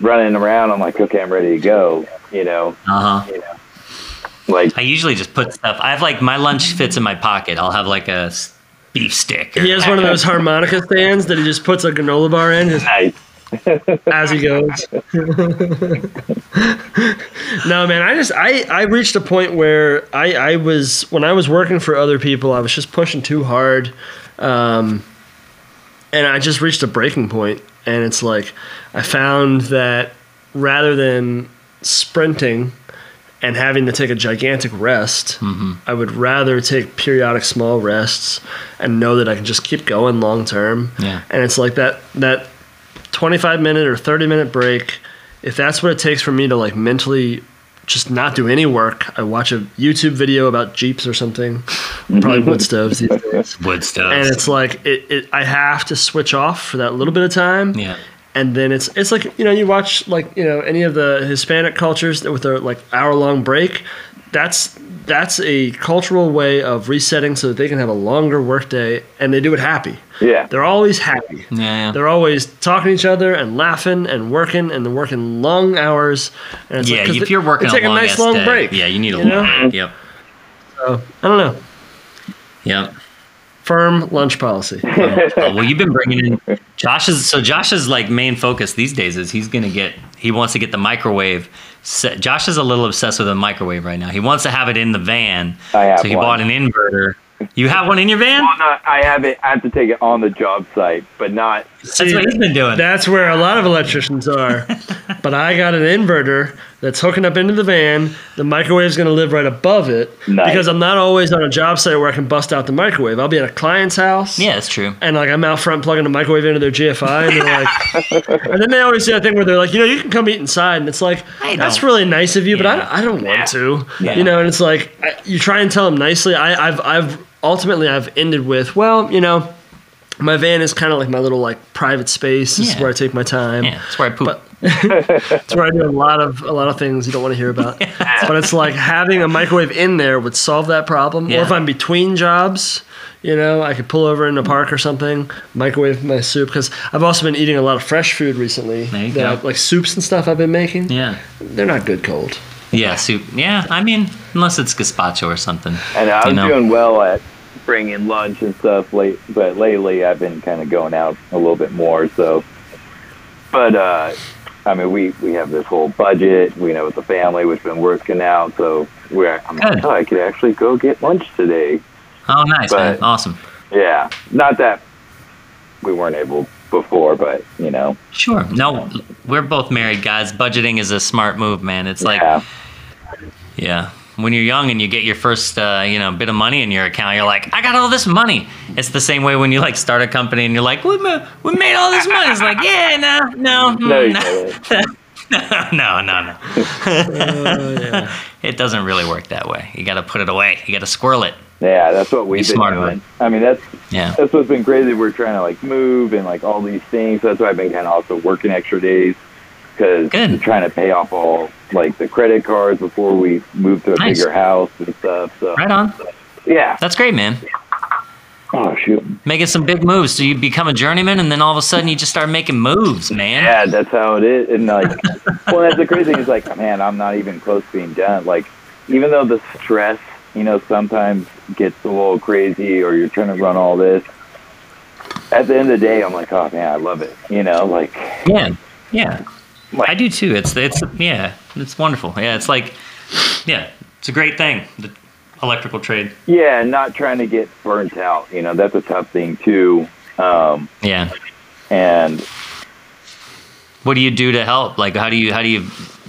running around. I'm like, okay, I'm ready to go. You know, Uh huh. You know? like I usually just put stuff. I have like my lunch fits in my pocket. I'll have like a beef stick. Or, He has one of those harmonica stands that he just puts a granola bar in just nice. As he goes. no, man, I just I I reached a point where I I was when I was working for other people, I was just pushing too hard, um, and I just reached a breaking point. And it's like I found that rather than sprinting and having to take a gigantic rest, I would rather take periodic small rests and know that I can just keep going long term. Yeah. And it's like that that 25 minute or 30 minute break, if that's what it takes for me to like mentally just not do any work, I watch a YouTube video about Jeeps or something, probably wood stoves these days. Wood stoves. And it's like it, it, I have to switch off for that little bit of time yeah. and then it's it's like you know you watch like you know any of the Hispanic cultures with their like hour long break. That's that's a cultural way of resetting so that they can have a longer workday and they do it happy. Yeah. They're always happy. Yeah, yeah. They're always talking to each other and laughing and working and they're working long hours. And it's Yeah, like, 'cause if you're working they take a, a, nice long day, break. yeah, you need a you know? long. Yep. So, I don't know. Yep. Firm lunch policy. Oh, oh, well, you've been bringing in Josh's. So Josh's like main focus these days is he's gonna get. He wants to get the microwave. Set. Josh is a little obsessed with a microwave right now. He wants to have it in the van. I have so he one. bought an inverter. You have one in your van? Well, not, I have it. I have to take it on the job site, but not. That's what he's been doing. That's where a lot of electricians are. but I got an inverter that's hooking up into the van. The microwave's going to live right above it Nice. because I'm not always on a job site where I can bust out the microwave. I'll be at a client's house. yeah, that's true. And like I'm out front plugging the microwave into their GFI, and they're like, and then they always say that thing where they're like, you know, you can come eat inside, and it's like, I that's really nice of you, but Yeah. I, I don't Yeah. want to, Yeah. you know. And it's like I, you try and tell them nicely. I, I've I've ultimately I've ended with, well, you know, my van is kind of like my little like private space. This is where I take my time. Yeah, that's where I poop. But- It's where I do a lot of a lot of things you don't want to hear about. But it's like having a microwave in there would solve that problem. Or if I'm between jobs, you know, I could pull over in the park or something, microwave my soup. Because I've also been eating a lot of fresh food recently. There you that go. I- like soups and stuff I've been making. yeah. They're not good cold. Yeah, soup. Yeah, I mean, unless it's gazpacho or something. And I You was know? doing well at bringing lunch and stuff late, but lately I've been kind of going out a little bit more. So, but uh, I mean, we we have this whole budget. We know with the family, we've been working out, so we're. I'm like, oh, I could actually go get lunch today. Oh, nice, man. Awesome. Yeah, not that we weren't able before, but you know, Sure. No, we're both married guys. Budgeting is a smart move, man. It's like, yeah, yeah. When you're young and you get your first, uh, you know, bit of money in your account, you're like, I got all this money. It's the same way when you like start a company and you're like, we ma- we made all this money. It's like, yeah, no, no, no, you no, didn't. no, no, no. It doesn't really work that way. You got to put it away. You got to squirrel it. yeah, that's what we've Be been doing. I mean, that's Yeah. that's what's been crazy. We're trying to like move and like all these things. That's why I've been kind of also working extra days because Good. trying to pay off all like the credit cards before we moved to a Nice. bigger house and stuff. So Right on. yeah. That's great, man. Oh shoot. Making some big moves. So you become a journeyman, and then all of a sudden you just start making moves, man. Yeah, that's how it is. And like, well, that's the crazy thing is like, man, I'm not even close to being done. Like, even though the stress, you know, sometimes gets a little crazy, or you're trying to run all this. At the end of the day, I'm like, oh man, I love it. You know, like, Yeah, yeah. Like- I do too. It's it's yeah, it's wonderful. Yeah, it's like yeah, it's a great thing. The electrical trade. yeah, not trying to get burnt out. You know, that's a tough thing too. Um, Yeah. and What do you do to help? Like, how do you how do you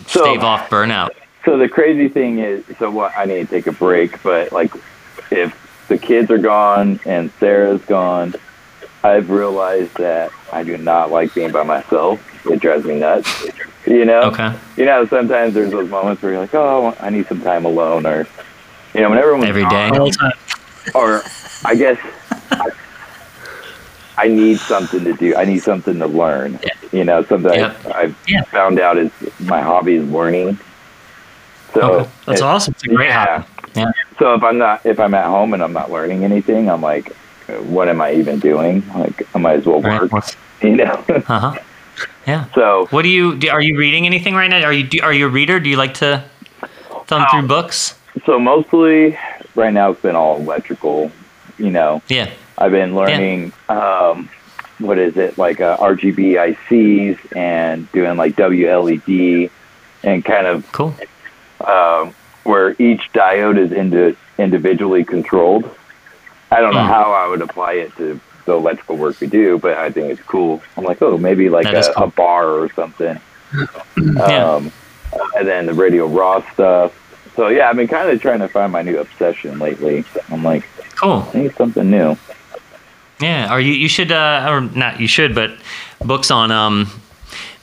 So- stave off burnout? So the crazy thing is, so what? I need to take a break, but like, if the kids are gone and Sarah's gone, I've realized that I do not like being by myself. It drives me nuts. You know. Okay. You know, sometimes there's those moments where you're like, oh, I need some time alone, or you know, when everyone's Every day. All or I guess I, I need something to do. I need something to learn. Yeah. You know, something. I've, I've Yeah. found out is my hobby is learning. So Okay. That's it- awesome. It's a great hobby. Yeah. So if I'm not if I'm at home and I'm not learning anything, I'm like, what am I even doing? Like I might as well Right. work. You know. Uh huh. Yeah. so What do you do? Are you reading anything right now? Are you do, are you a reader? Do you like to thumb through books? so mostly right now it's been all electrical. You know, Yeah. I've been learning um, what is it like uh, RGB ICs and doing like WLED and kind of Cool. um, where each diode is into individually controlled. I don't know Hmm. how I would apply it to the electrical work we do, but I think it's cool. I'm like, oh, maybe like a, cool. a bar or something. Yeah. Um, and then the RadioRA stuff. So yeah, I've been kind of trying to find my new obsession lately. I'm like, Cool. I need something new. Yeah, or you, you should, uh, or not you should, but books on um,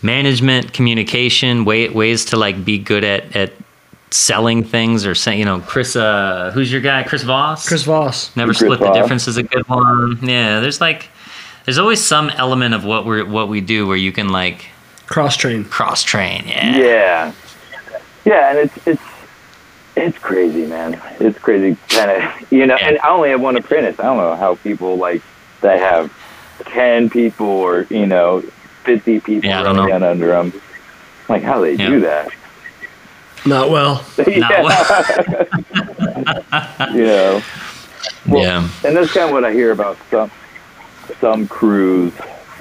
management, communication, way, ways to like be good at at selling things or saying, you know, Chris. Uh, who's your guy? Chris Voss. Chris Voss. Never Chris split the Voss. difference is a good one. Yeah, there's like, there's always some element of what we're what we do where you can like Cross train. cross train. Yeah. Yeah, yeah, and it's it's it's crazy, man. It's crazy, kind of. You know, and I only have one apprentice. I don't know how people like that have ten people or you know fifty people Yeah, I don't running know. down under them. Like how they do that. Not well. Not well. you know. Well, yeah. And that's kind of what I hear about some some crews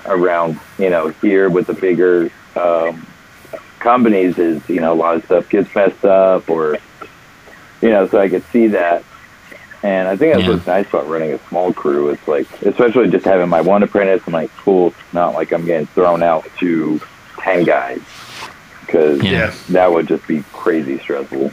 around, you know, here with the bigger um, companies is, you know, a lot of stuff gets messed up or, you know, so I could see that. And I think that's Yeah. what's nice about running a small crew. It's like, especially just having my one apprentice, I'm like, cool, it's not like I'm getting thrown out to 10 guys because Yeah. that would just be crazy stressful.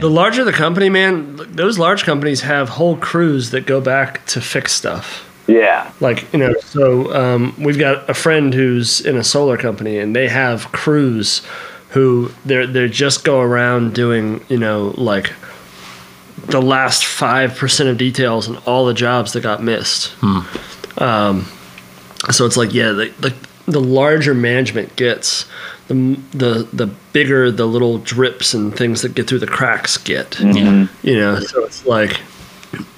The larger the company, man, those large companies have whole crews that go back to fix stuff. Yeah. Like, you know, so um, we've got a friend who's in a solar company and they have crews who they're they just go around doing, you know, like the last five percent of details and all the jobs that got missed. Um, so it's like, yeah, the, the the larger management gets, the the the bigger the little drips and things that get through the cracks get. Mm-hmm. Yeah. You know, so it's like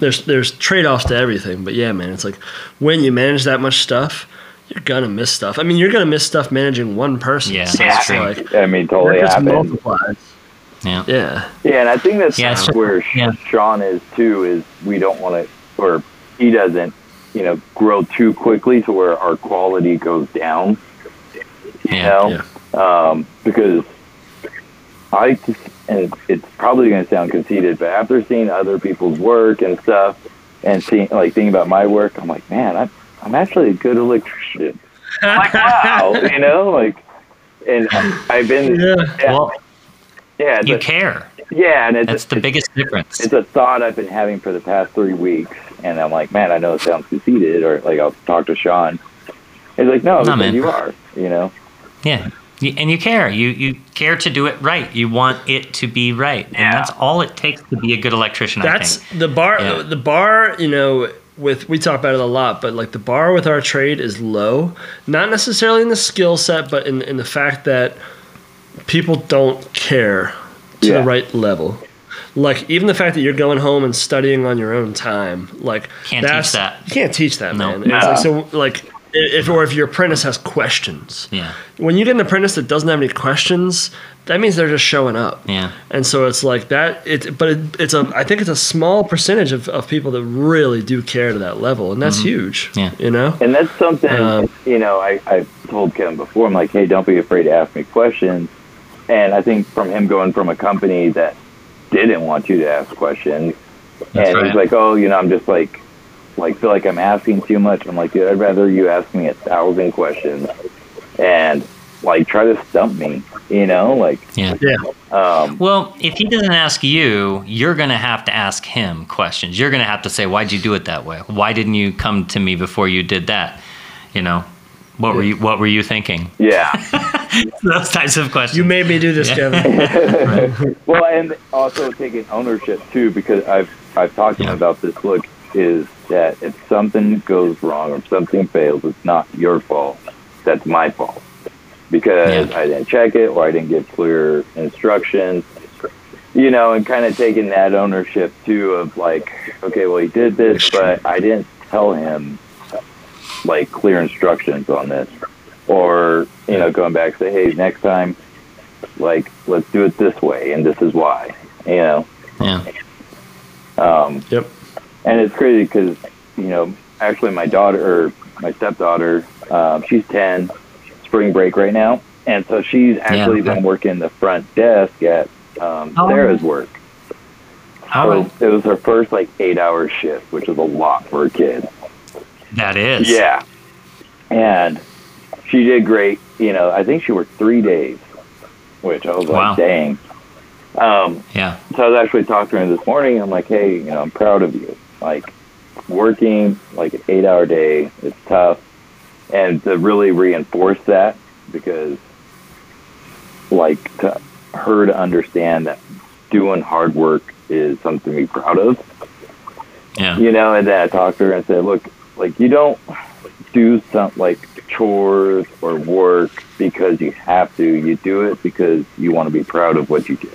there's there's trade offs to everything. But yeah, man, it's like when you manage that much stuff, you're gonna miss stuff. I mean, you're gonna miss stuff managing one person. Yeah, so that's it's true. like I mean, totally that just happens. multiplies. Yeah. Yeah. Yeah, and I think that's Yeah, it's- where yeah. Sean is too. Is we don't want to, or he doesn't, you know, grow too quickly to where our quality goes down. You Yeah, know, yeah. um, because I just, and it's probably going to sound conceited, but after seeing other people's work and stuff, and seeing like thinking about my work, I'm like, man, I'm I'm actually a good electrician. Like, wow, you know, like, and I've been, Yeah. yeah, Well, yeah, you a- care. yeah, and it's That's the it's- biggest difference. it's a thought I've been having for the past three weeks, and I'm like, man, I know it sounds conceited, or like I'll talk to Sean. He's like, no, because man. you are, you know. Yeah. And you care. You you care to do it right. You want it to be right, and that's all it takes to be a good electrician. That's I think. the bar. Yeah. The bar, you know, with we talk about it a lot, but like the bar with our trade is low. Not necessarily in the skill set, but in in the fact that people don't care to Yeah. the right level. Like even the fact that you're going home and studying on your own time, like Can't teach that's, that. You can't teach that, No. man. It's like, so like if or if your apprentice has questions, Yeah. when you get an apprentice that doesn't have any questions, that means they're just showing up. Yeah. And so it's like that. It, but it, it's a. I think it's a small percentage of, of people that really do care to that level, and that's huge. Mm-hmm. Yeah. You know. And that's something, Um, you know, I, I've told Kevin before, I'm like, hey, don't be afraid to ask me questions. And I think from him going from a company that didn't want you to ask questions, That's and right. he's like, oh, you know, I'm just like, like feel like I'm asking too much. I'm like, dude, I'd rather you ask me a thousand questions and like try to stump me, you know, like, Yeah. Yeah. um, Well, if he doesn't ask you, you're going to have to ask him questions. You're going to have to say, "Why'd you do it that way? Why didn't you come to me before you did that?" You know, what were you What were you thinking? yeah. Those types of questions. You made me do this, Kevin. well, and also taking ownership too, because I've I've talked to Yeah. him about this. Look, is that if something goes wrong or something fails, it's not your fault. That's my fault because Yeah. I didn't check it or I didn't give clear instructions. You know, and kind of taking that ownership too of like, okay, well, he did this, but I didn't tell him like clear instructions on this, or you know, going back say, hey, next time like let's do it this way and this is why you know yeah. um, Yep. and it's crazy because you know actually my daughter or my stepdaughter um, she's 10 spring break right now and so she's actually Yeah. been working the front desk at um, Oh. sarah's work All so right. it was her first like eight hour shift which is a lot for a kid That is. yeah and she did great you know i think she worked three days which i was Wow. like dang um, Yeah. So I was actually talking to her this morning. I'm like, hey, you know, I'm proud of you. Like, working like an eight hour day, it's tough. and to really reinforce that because like to her to understand that doing hard work is something to be proud of Yeah. you know and then i talked to her and said look like you don't do something like chores or work because you have to you do it because you want to be proud of what you do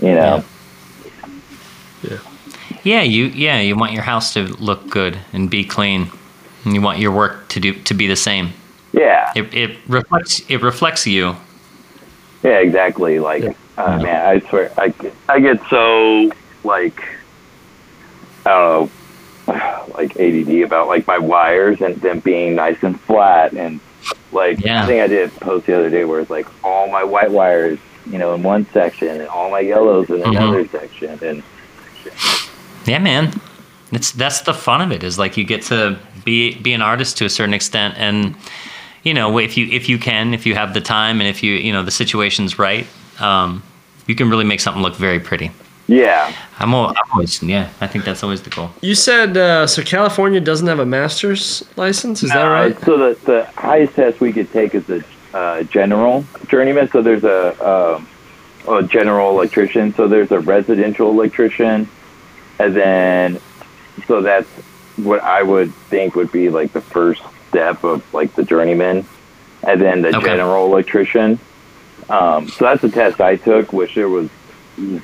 you know Yeah, Yeah, you yeah, you want your house to look good and be clean. And you want your work to do to be the same. yeah It, it reflects it reflects you. Yeah, exactly. Like, uh, man, I swear, I, get- I get so like, I don't know, like ADD about like my wires and them being nice and flat, and like Yeah. I think I did post the other day where it's like all my white wires, you know, in one section, and all my yellows in Mhm. another section, and Yeah, man. It's that's the fun of it is like you get to be be an artist to a certain extent and you know, if you if you can, if you have the time and if you, you know, the situation's right, um, you can really make something look very pretty. Yeah, I'm, al- I'm always yeah, I think that's always the goal. You said uh, so. California doesn't have a master's license. Is that Uh, right? So the the highest test we could take is a uh, general journeyman. So there's a, um a general electrician. So there's a residential electrician, and then so that's what I would think would be like the first step of like the journeyman, and then the Okay. general electrician. Um, so that's the test I took, which there was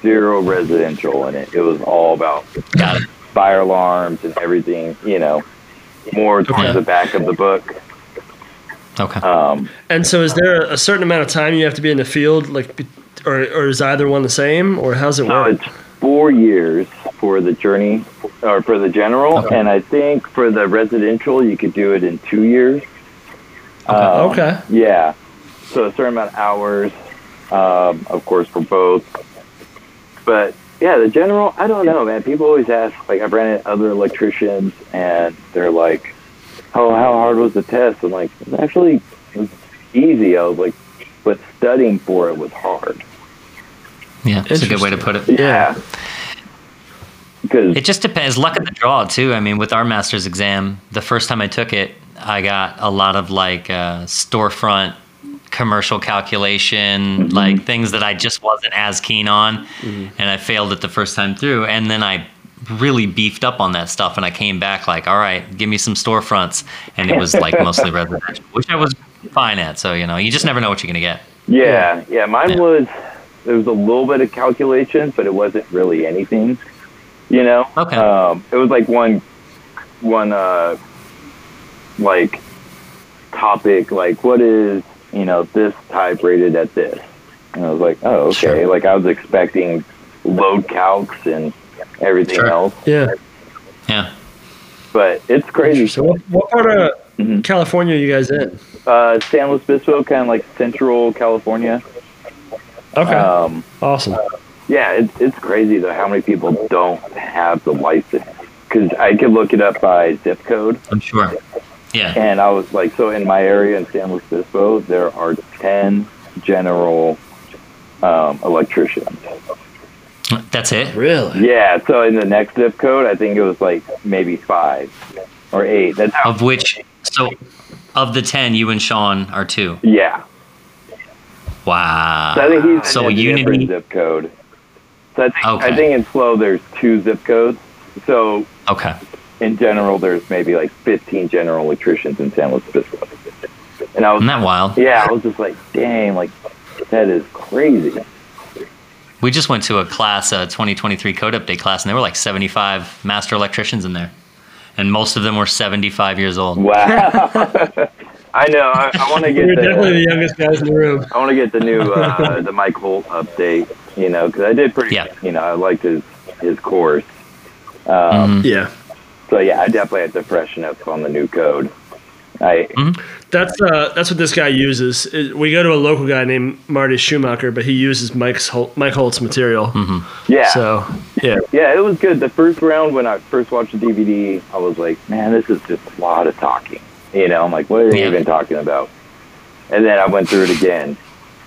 zero residential in it. It was all about Got it. fire alarms and everything, you know, more towards Okay. the back of the book. Okay. Um, And so, is there a certain amount of time you have to be in the field, like, or or is either one the same, or how's it so work? it's four years for the journey or for the general, Okay. and I think for the residential you could do it in two years. Um, okay. Yeah. So a certain amount of hours, um, of course, for both. But yeah, the general, I don't know, man. People always ask, like, I've ran into other electricians, and they're like, "Oh, how hard was the test?" I'm like, "It's actually it was easy." I was like, "But studying for it was hard." Yeah, that's a good way to put it. Yeah. Because It just depends. Luck of the draw, too. I mean, with our master's exam, the first time I took it, I got a lot of like uh, storefront commercial calculation, like things that I just wasn't as keen on, and I failed it the first time through. And then I really beefed up on that stuff, and I came back like, all right, give me some storefronts, and it was like mostly residential, which I was fine at. So you know, you just never know what you're gonna get. Yeah, yeah. Mine Yeah. was there was a little bit of calculation, but it wasn't really anything. You know. Okay. Um, it was like one, one uh, like topic, like what is you know this type rated at this, and I was like, oh okay. Sure. Like I was expecting load calcs and everything Sure. else, Yeah. Yeah. but it's crazy. So, what, what part of Mhm. California are you guys in? Uh, San Luis Obispo, kind of like Central California. Okay. Um, awesome. Yeah, it's it's crazy though how many people don't have the license. Because I could look it up by zip code, I'm sure. Yeah. and I was like, so in my area in San Luis Obispo, there are ten general um, electricians. That's it. Really? Yeah, so in the next zip code, I think it was like maybe five or eight. That's. Of which, so of the 10, you and Sean are two. Yeah, Wow. so I think he's So in a different Unity, zip code. So I think I think in SLO there's two zip codes. So okay. In general, there's maybe like 15 general electricians in San Luis Obispo. And I was, Isn't that wild? yeah, I was just like, dang, like that is crazy. We just went to a class, a 2023 code update class, and there were like 75 master electricians in there. And most of them were 75 years old. Wow. I know. I, I want to get You're definitely the the, youngest guys in the room. I want to get the new uh, the Mike Holt update. You know, because I did pretty. Yeah. You know, I liked his his course. Um, Mhm. Yeah. So yeah, I definitely have to freshen up on the new code. I That's uh, that's what this guy uses. It- we go to a local guy named Marty Schumacher, but he uses Mike's Hol- Mike Holt's material. yeah. So yeah, Yeah, it was good. The first round when I first watched the DVD, I was like, man, this is just a lot of talking. You know, I'm like, what are they Yeah. even talking about? And then I went through it again.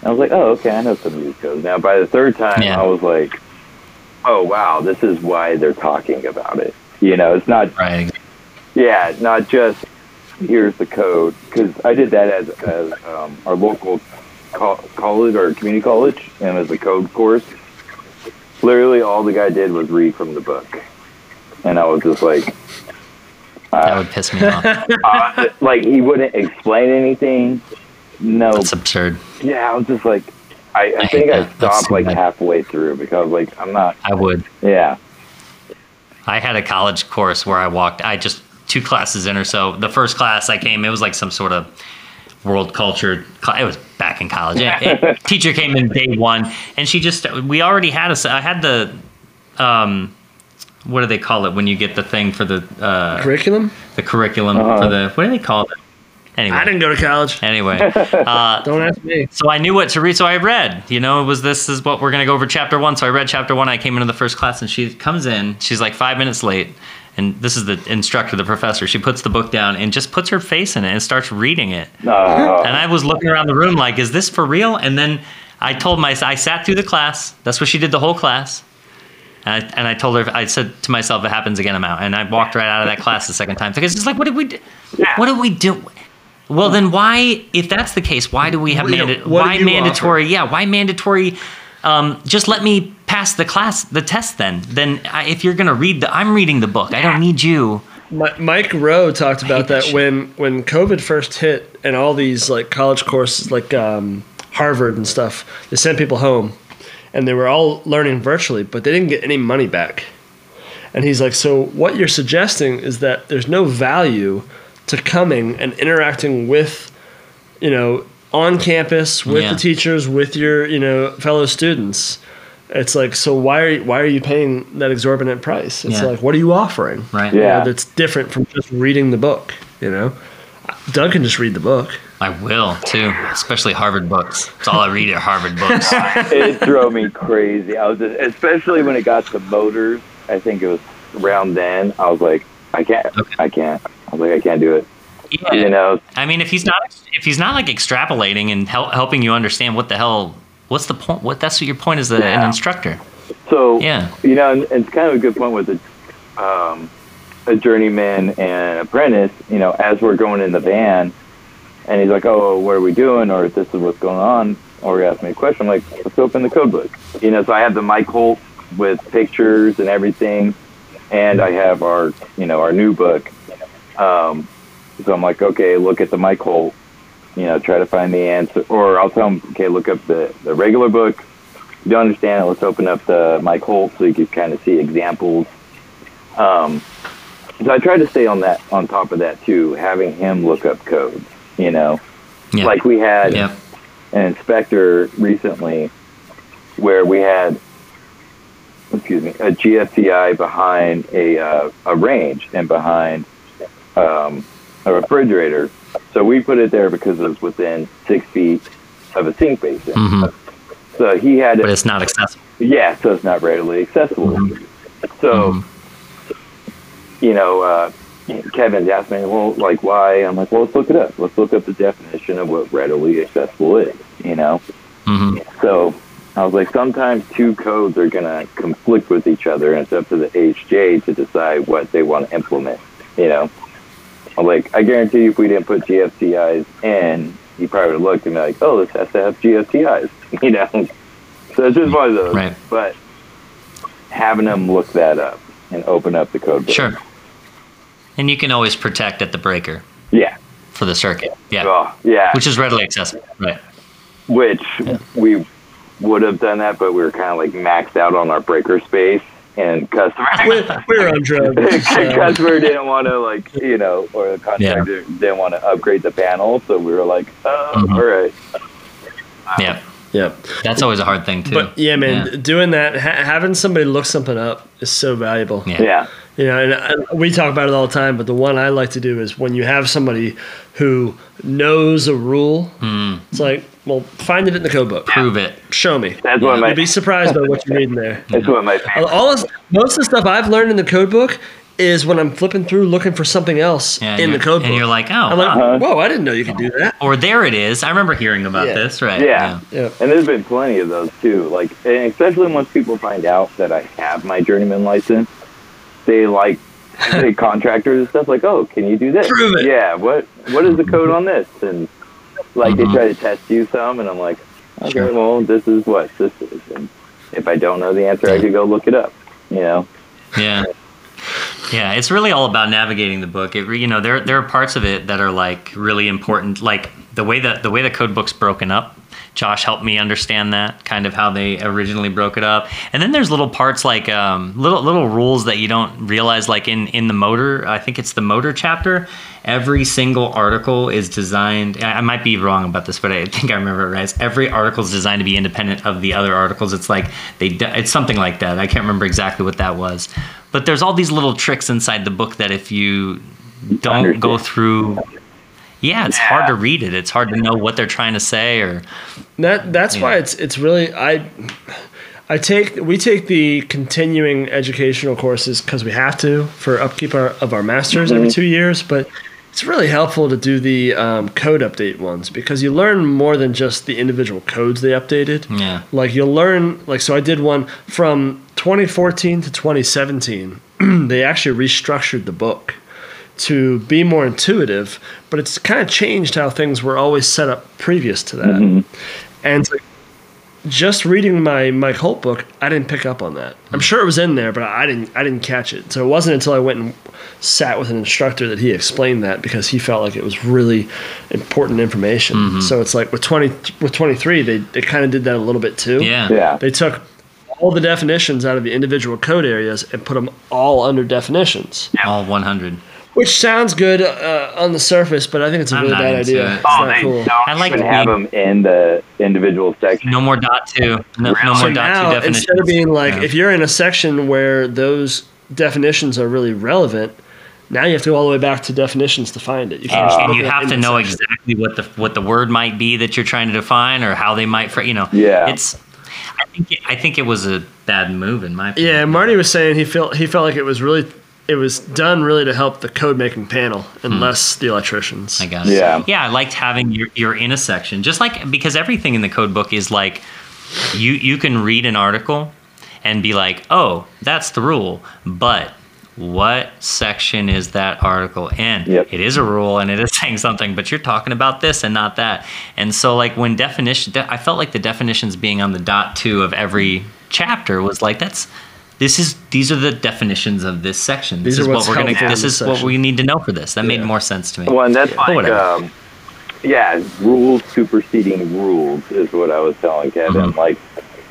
I was like, oh, okay, I know some of these codes. Now, by the third time, Yeah. I was like, oh, wow, this is why they're talking about it. You know, it's not, Right. yeah, not just here's the code because I did that as as um, our local co- college or community college and as a code course. Literally, all the guy did was read from the book, and I was just like, That would piss me off. uh, like he wouldn't explain anything. No, That's absurd. yeah, I was just like, I, I, I think I stopped like halfway through because like I'm not. I would. Yeah, I had a college course where I walked. I just two classes in or so. The first class I came, it was like some sort of world culture. cla- It was back in college. And- and teacher came in day one, and she just. We already had a. I had the. Um, what do they call it when you get the thing for the uh, Curriculum? the curriculum Uh-huh. for the what do they call it? Anyway, I didn't go to college. anyway. Uh, Don't ask me. so I knew what to read. So I read, you know, it was this is what we're gonna go over chapter one. So I read chapter one. I came into the first class, and she comes in. She's like five minutes late, and this is the instructor, the professor. She puts the book down and just puts her face in it and starts reading it. uh, And I was looking around the room like, is this for real? And then I told my, I sat through the class. That's what she did the whole class. And I, and I told her, I said to myself, if it happens again, I'm out. And I walked right out of that class the second time because it's like, what did we do? What did we do? Well, then why, if that's the case, why do we have manda- what why mandatory? Yeah, why mandatory? Um, just let me pass the class, the test. Then, then I, if you're gonna read the, I'm reading the book. I don't need you. Mi- Mike Rowe talked about that that when when COVID first hit and all these like college courses like um, Harvard and stuff, they sent people home, and they were all learning virtually, but they didn't get any money back. And he's like, so what you're suggesting is that there's no value to coming and interacting with, you know, on campus with Yeah. the teachers, with your you know fellow students. It's like, so why are you, why are you paying that exorbitant price? It's Yeah. like, what are you offering? Right. you know, Yeah. that's different from just reading the book. You know, Doug can just read the book. I will too, especially Harvard books. It's all I read are Harvard books. it drove me crazy. I was just, especially when it got to motors. I think it was around then. I was like, I can't, Okay. I can't. I was like, I can't do it. Yeah. You know, I mean, if he's not if he's not like extrapolating and hel- helping you understand what the hell, what's the point? What that's what your point as a, an instructor. so Yeah. you know, and it's kind of a good point with a, um, a journeyman and apprentice. You know, as we're going in the van, and he's like, "Oh, what are we doing?" or "This is what's going on," or he asks me a question. I'm like, "Let's open the code book." You know, so I have the Mike Holt with pictures and everything, and I have our, you know, our new book. Um, so I'm like, okay, look at the Mike Holt. You know, try to find the answer, or I'll tell him, okay, look up the the regular book. If you don't understand it, let's open up the Mike Holt so you can kind of see examples. Um, so I tried to stay on that, on top of that too, having him look up codes. You know, Yeah. like we had yeah. an inspector recently where we had, excuse me, a GFCI behind a uh, a range and behind um, a refrigerator. So we put it there because it was within six feet of a sink basin. hmm So he had But it, it's not accessible. yeah, so it's not readily accessible. So, Mhm. you know, uh, Kevin's asked me, well, like, why? I'm like, well, let's look it up. Let's look up the definition of what readily accessible is, you know? hmm So I was like, sometimes two codes are going to conflict with each other, and it's up to the AHJ to decide what they want to implement, you know? I'm like, I guarantee you if we didn't put GFCIs in, he probably would have looked and be like, oh, this has to have GFCIs, you know? So it's just one of those. Right. But having them look that up and open up the code book. Sure. And you can always protect at the breaker Yeah. for the circuit. Yeah. Oh, yeah. Which is readily accessible. Right. Which we would have done that, but we were kind of like maxed out on our breaker space, and customer We, we were on drugs. so- customer didn't want to like you know, or the contractor didn't want to upgrade the panel, so we were like, oh, Mhm. all right, Yeah. yeah. That's always a hard thing too. But yeah, man, Yeah. doing that, ha- having somebody look something up is so valuable. Yeah. yeah, You know, and I, we talk about it all the time, but the one I like to do is when you have somebody who knows a rule, Mm, it's like, well, find it in the code book. prove it. Show me. that's one of my You'd be surprised by what you read in there. that's one of my favorite. All this, most of the stuff I've learned in the code book is when I'm flipping through looking for something else Yeah, in the you're- code book. And you're like, oh, I'm like. Uh-huh. whoa, I didn't know you could do that. or there it is. I remember hearing about Yeah. this. Right. Yeah. Yeah. And there's been plenty of those too. Like, especially once people find out that I have my journeyman license, they like the contractors and stuff like, oh, can you do this? Prove it. Yeah. What What is the code on this? And like Mhm. they try to test you some, and I'm like, okay, Sure. well, this is what this is, and if I don't know the answer, I Yeah. could go look it up. You know. Yeah. Yeah, it's really all about navigating the book. It, you know, there there are parts of it that are like really important, like the way that the way the code book's broken up. Josh helped me understand that kind of how they originally broke it up. And then there's little parts like um, little little rules that you don't realize, like in in the motor. I think it's the motor chapter. Every single article is designed. I might be wrong about this, but I think I remember it right. Every article is designed to be independent of the other articles. It's like they. It's something like that. I can't remember exactly what that was. But there's all these little tricks inside the book that if you don't go through, yeah, it's hard to read it. It's hard to know what they're trying to say or That that's why Yeah. it's it's really I I take we take the continuing educational courses because we have to for upkeep our, of our masters every two years, but it's really helpful to do the um, code update ones because you learn more than just the individual codes they updated. Yeah. Like you'll learn like so I did one from 2014 to 2017. they actually restructured the book to be more intuitive, but it's kind of changed how things were always set up previous to that. Mm-hmm. And like, just reading my Mike Holt book, I didn't pick up on that. I'm sure it was in there, but I didn't I didn't catch it. So it wasn't until I went and sat with an instructor that he explained that because he felt like it was really important information. Mm-hmm. So it's like with 20 with 23 they they kind of did that a little bit too. yeah. Yeah. They took all the definitions out of the individual code areas and put them all under definitions, All 100. Which sounds good uh, on the surface, but I think it's a I'm really not bad into idea. it. It's Oh, not they cool. don't I like even to have them in the individual section. No more dot two. No, no So more dot two now, definitions. instead of being like, Yeah. if you're in a section where those definitions are really relevant, now you have to go all the way back to definitions to find it. You can't just and look you it up have in to the know section. exactly what the what the word might be that you're trying to define or how they might fr- you know Yeah. it's i think it, i think it was a bad move in my opinion Yeah, Marty was saying he felt he felt like it was really it was done really to help the code making panel and less the electricians. Hmm. i guess Yeah. yeah i liked having your you're in a section just like because everything in the code book is like you you can read an article and be like oh that's the rule but what section is that article in? Yep. It is a rule and it is saying something, but you're talking about this and not that. And so, like, when definition, de- I felt like the definitions being on the dot two of every chapter was like, that's, this is, these are the definitions of this section. This These are is what we're going to, this this is what we need to know for this. That made more sense to me. Well, and that's But like, whatever. um, yeah, rules superseding rules is what I was telling Kevin. Mhm. Like,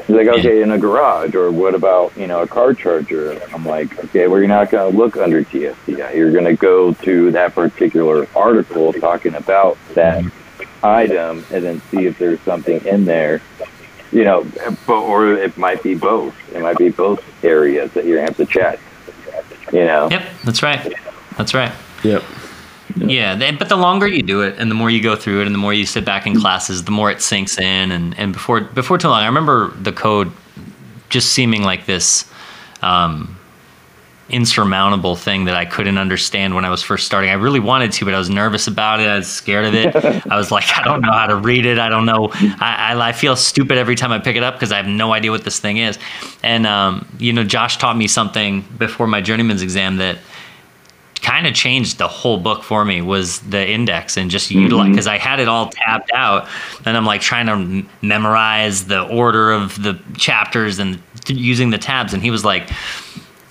he's like, okay, in a garage, or what about, you know, a car charger? I'm like, okay, well, you're not going to look under TSDI. You're going to go to that particular article talking about that item and then see if there's something in there. You know, or it might be both. It might be both areas that you're going to have to check. You know? Yep, that's right. That's right. Yep. Yeah, then- but the longer you do it, and the more you go through it, and the more you sit back in classes, the more it sinks in. And, and before before too long, I remember the code just seeming like this um, insurmountable thing that I couldn't understand when I was first starting. I really wanted to, but I was nervous about it. I was scared of it. I was like, I don't know how to read it. I don't know. I, I, I feel stupid every time I pick it up because I have no idea what this thing is. And um, you know, Josh taught me something before my journeyman's exam that kind of changed the whole book for me was the index and just utilize because I had it all tabbed out and I'm like trying to m- memorize the order of the chapters and th- using the tabs and he was like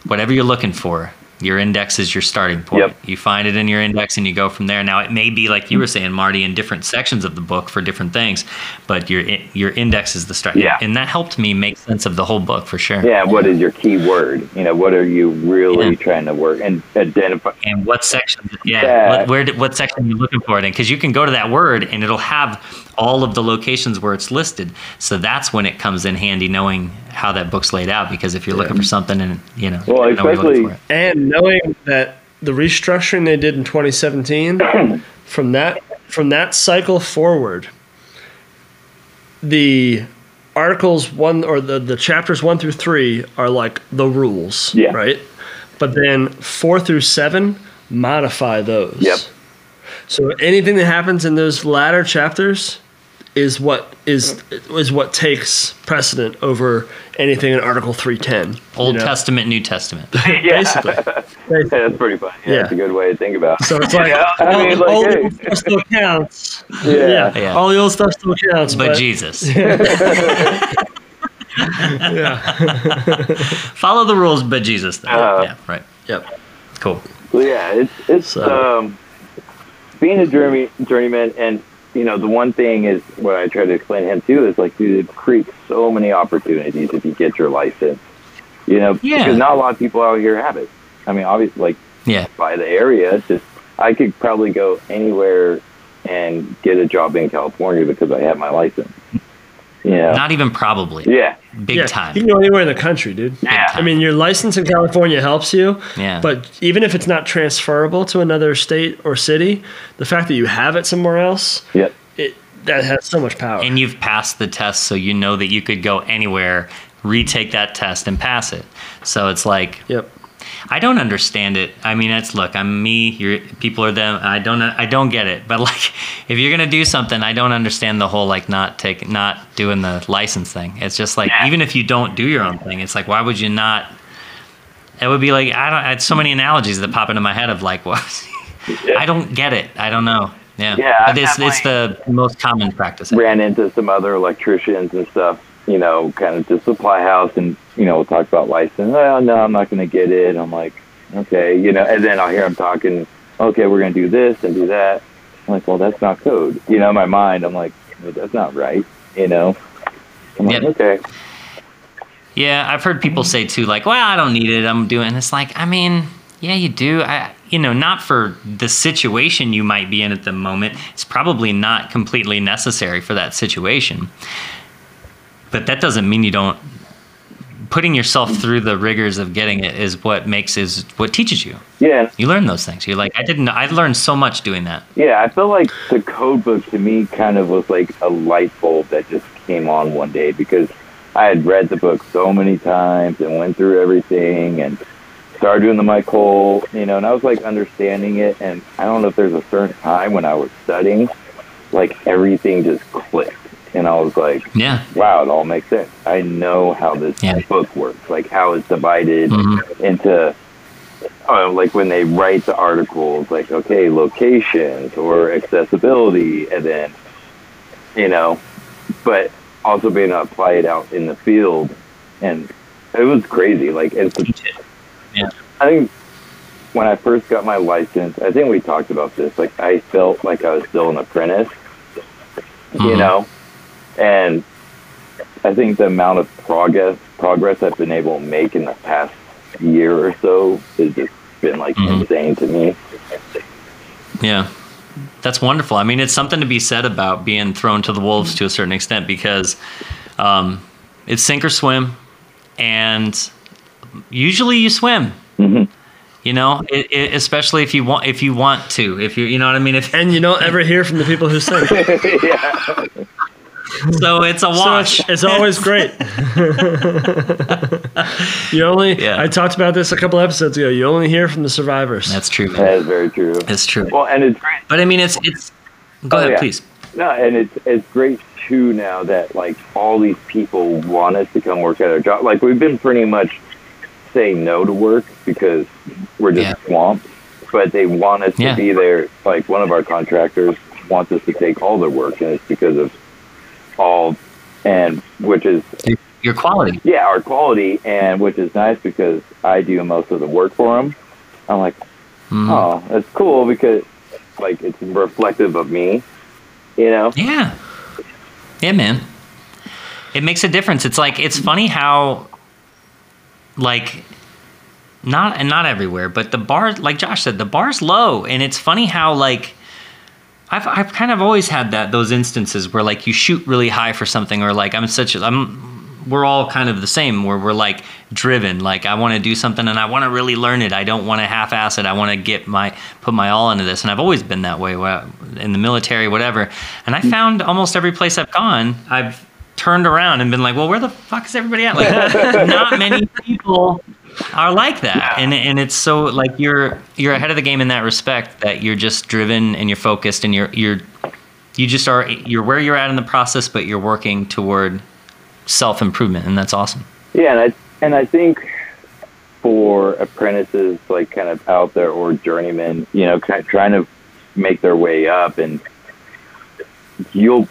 whatever you're looking for your index is your starting point Yep. you find it in your index and you go from there now it may be like you were mm-hmm. saying marty in different sections of the book for different things but your your index is the start Yeah. and that helped me make sense of the whole book for sure Yeah, what is your key word? You know, what are you really Yeah. trying to work and identify? and what section yeah, Yeah. What, where what section are you're looking for it in because you can go to that word and it'll have all of the locations where it's listed so that's when it comes in handy knowing how that book's laid out because if you're looking for something and you know Well, you know where you're looking especially- for it. And knowing that the restructuring they did in 2017, from that from that cycle forward, the articles one or the, the chapters one through three are like the rules, Yeah. right? But then four through seven modify those. Yep. So anything that happens in those latter chapters is what is is what takes precedent over anything in Article three ten. Old Testament, New Testament. yeah. basically. Yeah, that's pretty funny. Yeah, Yeah. That's a good way to think about it. So it's like Yeah, I all, mean, like, all the old stuff still counts. Yeah. Yeah. Yeah. all the old stuff still counts. But But, Jesus. Follow the rules, but Jesus. Though. Uh, yeah, right. Yep. Cool. Well, yeah, it's it's So- um, being a journey journeyman, and you know the one thing is what I try to explain to him too is like, dude, it creates so many opportunities if you get your license. You know, Yeah. because not a lot of people out here have it. I mean, obviously, like Yeah. by the area, it's just I could probably go anywhere and get a job in California because I have my license. You know, Not even probably. yeah, Big yeah, time. You can go anywhere in the country, dude. yeah, I mean, your license in California helps you. Yeah. But even if it's not transferable to another state or city, the fact that you have it somewhere else, yeah. it that has so much power. and you've passed the test, so you know that you could go anywhere, retake that test, and pass it. So it's like yep. I don't understand it. I mean, it's look, I'm me. You're people are them. I don't. I don't get it. But like, if you're gonna do something, I don't understand the whole like not taking, not doing the license thing. It's just like even if you don't do your own thing, it's like why would you not? It would be like I don't. I had so many analogies that pop into my head of like what. I don't get it. I don't know. Yeah. Yeah, But it's it's the most common practice. ran into some other electricians and stuff, you know, kind of to supply house and, you know, we'll talk about license. Oh, no, I'm not going to get it. I'm like, okay, you know, and then I'll hear them talking, okay, we're going to do this and do that. I'm like, well, that's not code. You know, in my mind, I'm like, well, that's not right, you know? I'm like, Yeah. okay. Yeah, I've heard people say too, like, "Well, I don't need it. I'm doing." It's like, I mean, yeah, you do. I, you know, not for the situation you might be in at the moment. It's probably not completely necessary for that situation. But that doesn't mean you don't. Putting yourself through the rigors of getting it is what makes is what teaches you. Yeah, You learn those things. You're like, I didn't. I learned so much doing that. Yeah, I feel like the code book to me kind of was like a light bulb that just came on one day because I had read the book so many times and went through everything and started doing the Cole, you know, and I was like understanding it. And I don't know if there's a certain time when I was studying, like everything just clicked. And I was like, Yeah. wow, it all makes sense. I know how this Yeah. book works, like how it's divided Mhm. into, uh, like when they write the articles, like okay, locations or accessibility, and then, you know, but also being able to apply it out in the field, and it was crazy. Like it's, Yeah. I think when I first got my license, I think we talked about this. Like I felt like I was still an apprentice, you Mhm. know, and I think the amount of progress progress I've been able to make in the past year or so has just been like Mhm. insane to me. Yeah. That's wonderful. I mean, it's something to be said about being thrown to the wolves to a certain extent because um, it's sink or swim, and usually you swim. Mhm. You know, it, it, especially if you want if you want to. If you you know what I mean. If And you don't ever hear from the people who sing. yeah, so, it's a So it's, it's always great. you only. Yeah. I talked about this a couple episodes ago. You only hear from the survivors. That's true. Man. that is very true. That's true. Well, and it's great. But I mean, it's it's. Go Oh, ahead, yeah. please. No, and it's it's great too now that like all these people want us to come work at our job. Like we've been pretty much saying no to work because we're just Yeah. swamped. But they want us Yeah. to be there. Like one of our contractors wants us to take all their work, and it's because of all, and which is Your quality. yeah our quality, and which is nice because I do most of the work for them. I'm like, Mhm. oh, that's cool because like it's reflective of me, you know. Yeah. Yeah, man. It makes a difference. It's like it's funny how like not and not everywhere, but the bar like Josh said, the bar's low and it's funny how like I've I've kind of always had that those instances where like you shoot really high for something or like I'm such a I'm we're all kind of the same where we're like driven. Like i want to do something and i want to really learn it. I don't want to half-ass it. I want to get my put my all into this. And i've always been that way in the military whatever. And i hmm. found almost every place i've gone i've turned around and been like well where the fuck is everybody at? Like not many people are like that. And and it's so like you're you're ahead of the game in that respect that you're just driven and you're focused and you're you're you just are you're where you're at in the process, but you're working toward self improvement, and that's awesome. Yeah, and I and I think for apprentices like kind of out there or journeymen, you know, kind of trying to make their way up, and you'll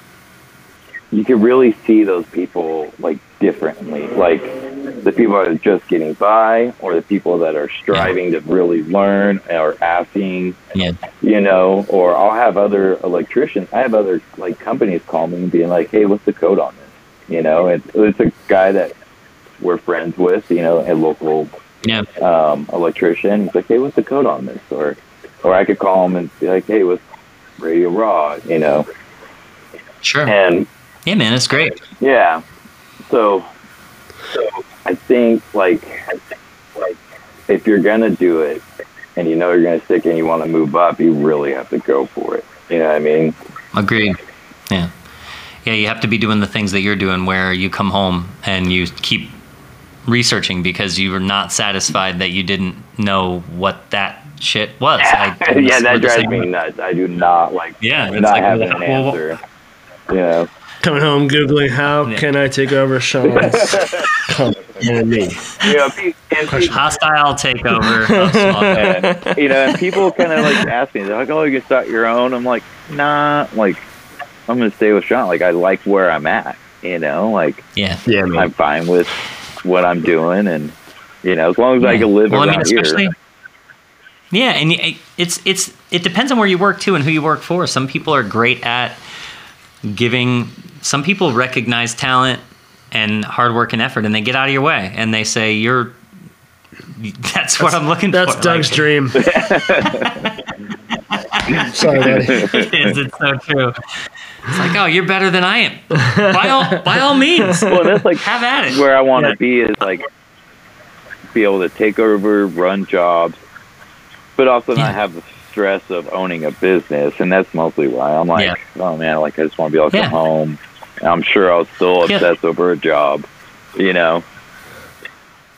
you can really see those people like differently, like the people that are just getting by, or the people that are striving to really learn or asking, Yeah. you know, or I'll have other electricians. I have other like companies call me and being like, "Hey, what's the code on this?" You know, it's it's a guy that we're friends with, you know, a local Yeah. um, electrician. He's like, "Hey, what's the code on this?" Or, or I could call him and be like, "Hey, what's RadioRA?" You know, Sure. and Yeah, man, it's great. yeah, so so I think like like if you're gonna do it and you know you're gonna stick and you want to move up, you really have to go for it. You know what I mean? Agreed. Yeah. Yeah, you have to be doing the things that you're doing where you come home and you keep researching because you were not satisfied that you didn't know what that shit was. I- yeah, we're that drives me nuts. I do not like Yeah, it's not like, having an well, answer. You know. Coming home, googling how Yeah. can I take over Sean's company? You know, pe- and pe- Hostile takeover. and, you know, and people kind of like ask me, they're like, "Oh, you can start your own." I'm like, "Nah, like I'm gonna stay with Sean. Like I like where I'm at. You know, like yeah. Yeah, man. I'm fine with what I'm doing, and you know, as long as I can live well, I mean, especially. here. Yeah, and it's it's it depends on where you work too and who you work for. Some people are great at giving. Some people recognize talent and hard work and effort, and they get out of your way and they say, "You're." That's, what I'm looking That's for. That's Doug's Like, dream. Sorry, buddy. it is. It's so true. It's like, oh, you're better than I am. By all, by all means, Well, that's like have at it. where I want to Yeah. be is like be able to take over, run jobs, but also Yeah. not have the stress of owning a business. And that's mostly why I'm like, Yeah. oh man, like I just want to be able to Yeah. come home. And I'm sure I was still Yeah. obsess over a job, you know.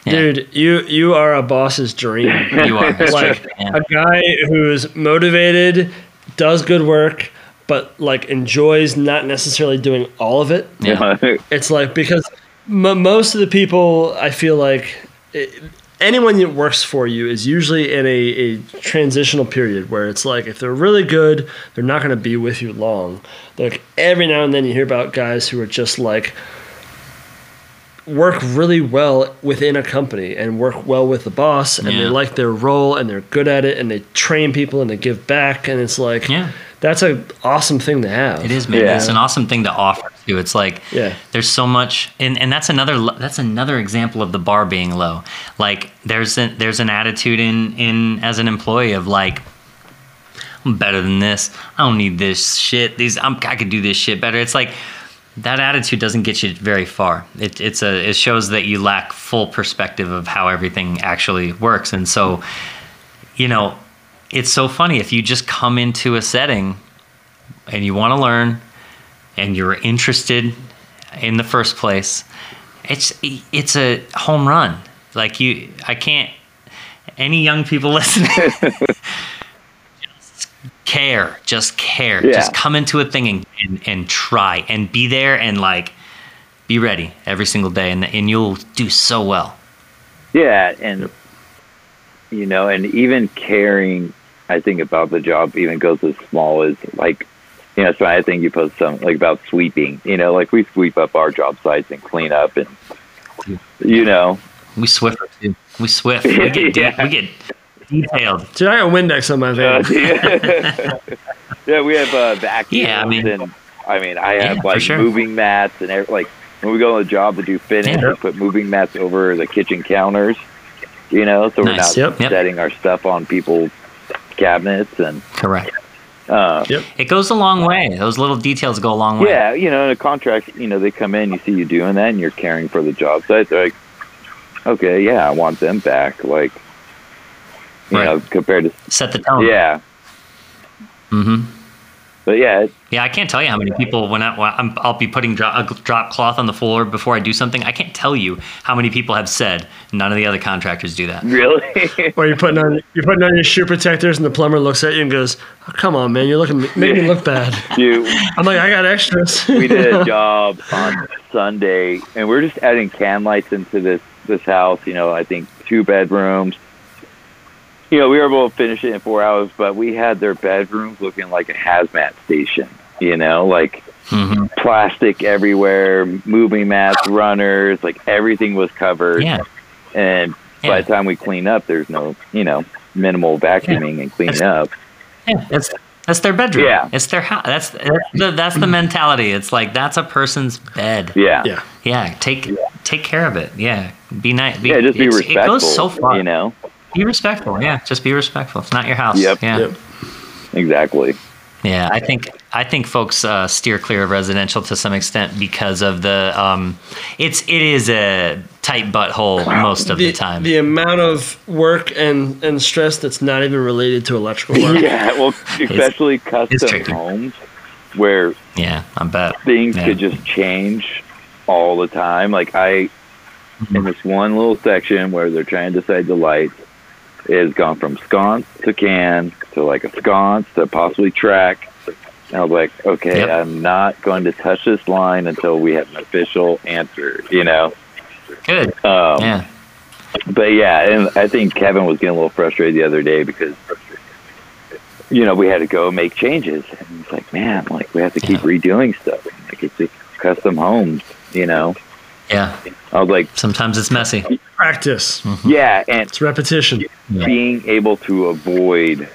Yeah. Dude, you you are a boss's dream. You are. Like a guy who's motivated, does good work, but like enjoys not necessarily doing all of it. Yeah. It's like because m- most of the people I feel like it, anyone that works for you is usually in a, a transitional period where it's like if they're really good, they're not going to be with you long. Like every now and then you hear about guys who are just like work really well within a company and work well with the boss and they like their role and they're good at it and they train people and they give back and it's like Yeah. that's an awesome thing to have. It is, man. Yeah. It's an awesome thing to offer too. It's like Yeah. there's so much, and, and that's another that's another example of the bar being low. Like there's an there's an attitude in in as an employee of like I'm better than this. I don't need this shit. These I'm, I could do this shit better. It's like that attitude doesn't get you very far. It, it's a it shows that you lack full perspective of how everything actually works, and so you know it's so funny if you just come into a setting and you want to learn and you're interested in the first place it's it's a home run. Like you i can't any young people listening just care just care. Yeah. just come into a thing and, and, and try and be there and like be ready every single day and, and you'll do so well. Yeah, and you know, and even caring, I think about the job even goes as small as like, you know, so I think you post some like about sweeping. You know, like we sweep up our job sites and clean up, and you know, we swiffer too we swift we get, Yeah. we get detailed Dude, I got Windex on my van. uh, yeah. yeah, we have uh, vacuums, Yeah, I mean- and I mean, I have for like sure. moving mats and every, like when we go on the job to do finish, Yeah. we put moving mats over the kitchen counters. You know, so we're Nice. not Yep. Yep. setting our stuff on people's cabinets and. correct Uh, it goes a long way those little details go a long way Yeah, you know, in a contract, you know, they come in, you see you doing that, and you're caring for the job site. They're like, okay, yeah, I want them back. Like, you Right. know, compared to, set the tone yeah, Mm-hmm. But yeah, Yeah, I can't tell you how many people when, I, when I'm, I'll be putting drop, a drop cloth on the floor before I do something. I can't tell you how many people have said none of the other contractors do that. really. Or you're putting on you're putting on your shoe protectors, and the plumber looks at you and goes, oh, "Come on, man, you're looking make me look bad." Dude, I'm like, "I got extras." we did a job on Sunday, and we're just adding can lights into this this house. You know, I think two bedrooms. You know, we were able to finish it in four hours, but we had their bedrooms looking like a hazmat station. You know, like hmm plastic everywhere, moving mats, runners, like everything was covered. Yeah, And by the time we clean up, there's no, you know, minimal vacuuming and cleaning up. yeah, that's that's their bedroom. Yeah. it's their house. That's that's the, that's the mentality. It's like that's a person's bed. Yeah. yeah. Yeah, take take care of it. Yeah, be nice. Be, Yeah, just be respectful. It goes so far. You know, Be respectful. Yeah, just be respectful. It's not your house. Yep. Yeah. Yep. exactly. Yeah, I think I think folks uh, steer clear of residential to some extent because of the um, it's it is a tight butthole most of the, time. the amount of work and and stress that's not even related to electrical work. Yeah, well, especially custom tricky. homes where yeah, I bet. things Yeah. could just change all the time. Like I, in this one little section where they're trying to decide the lights, it has gone from sconce to can to like a sconce to possibly track. And I was like, okay, Yep. I'm not going to touch this line until we have an official answer. You know. Good. Um, Yeah. But yeah, and I think Kevin was getting a little frustrated the other day because, you know, we had to go make changes. And he's like, man, like we have to keep Yeah. redoing stuff. Like it's just custom homes, you know? Yeah. I was like, Sometimes it's messy. Practice. Mm-hmm. yeah, and It's repetition. being able to avoid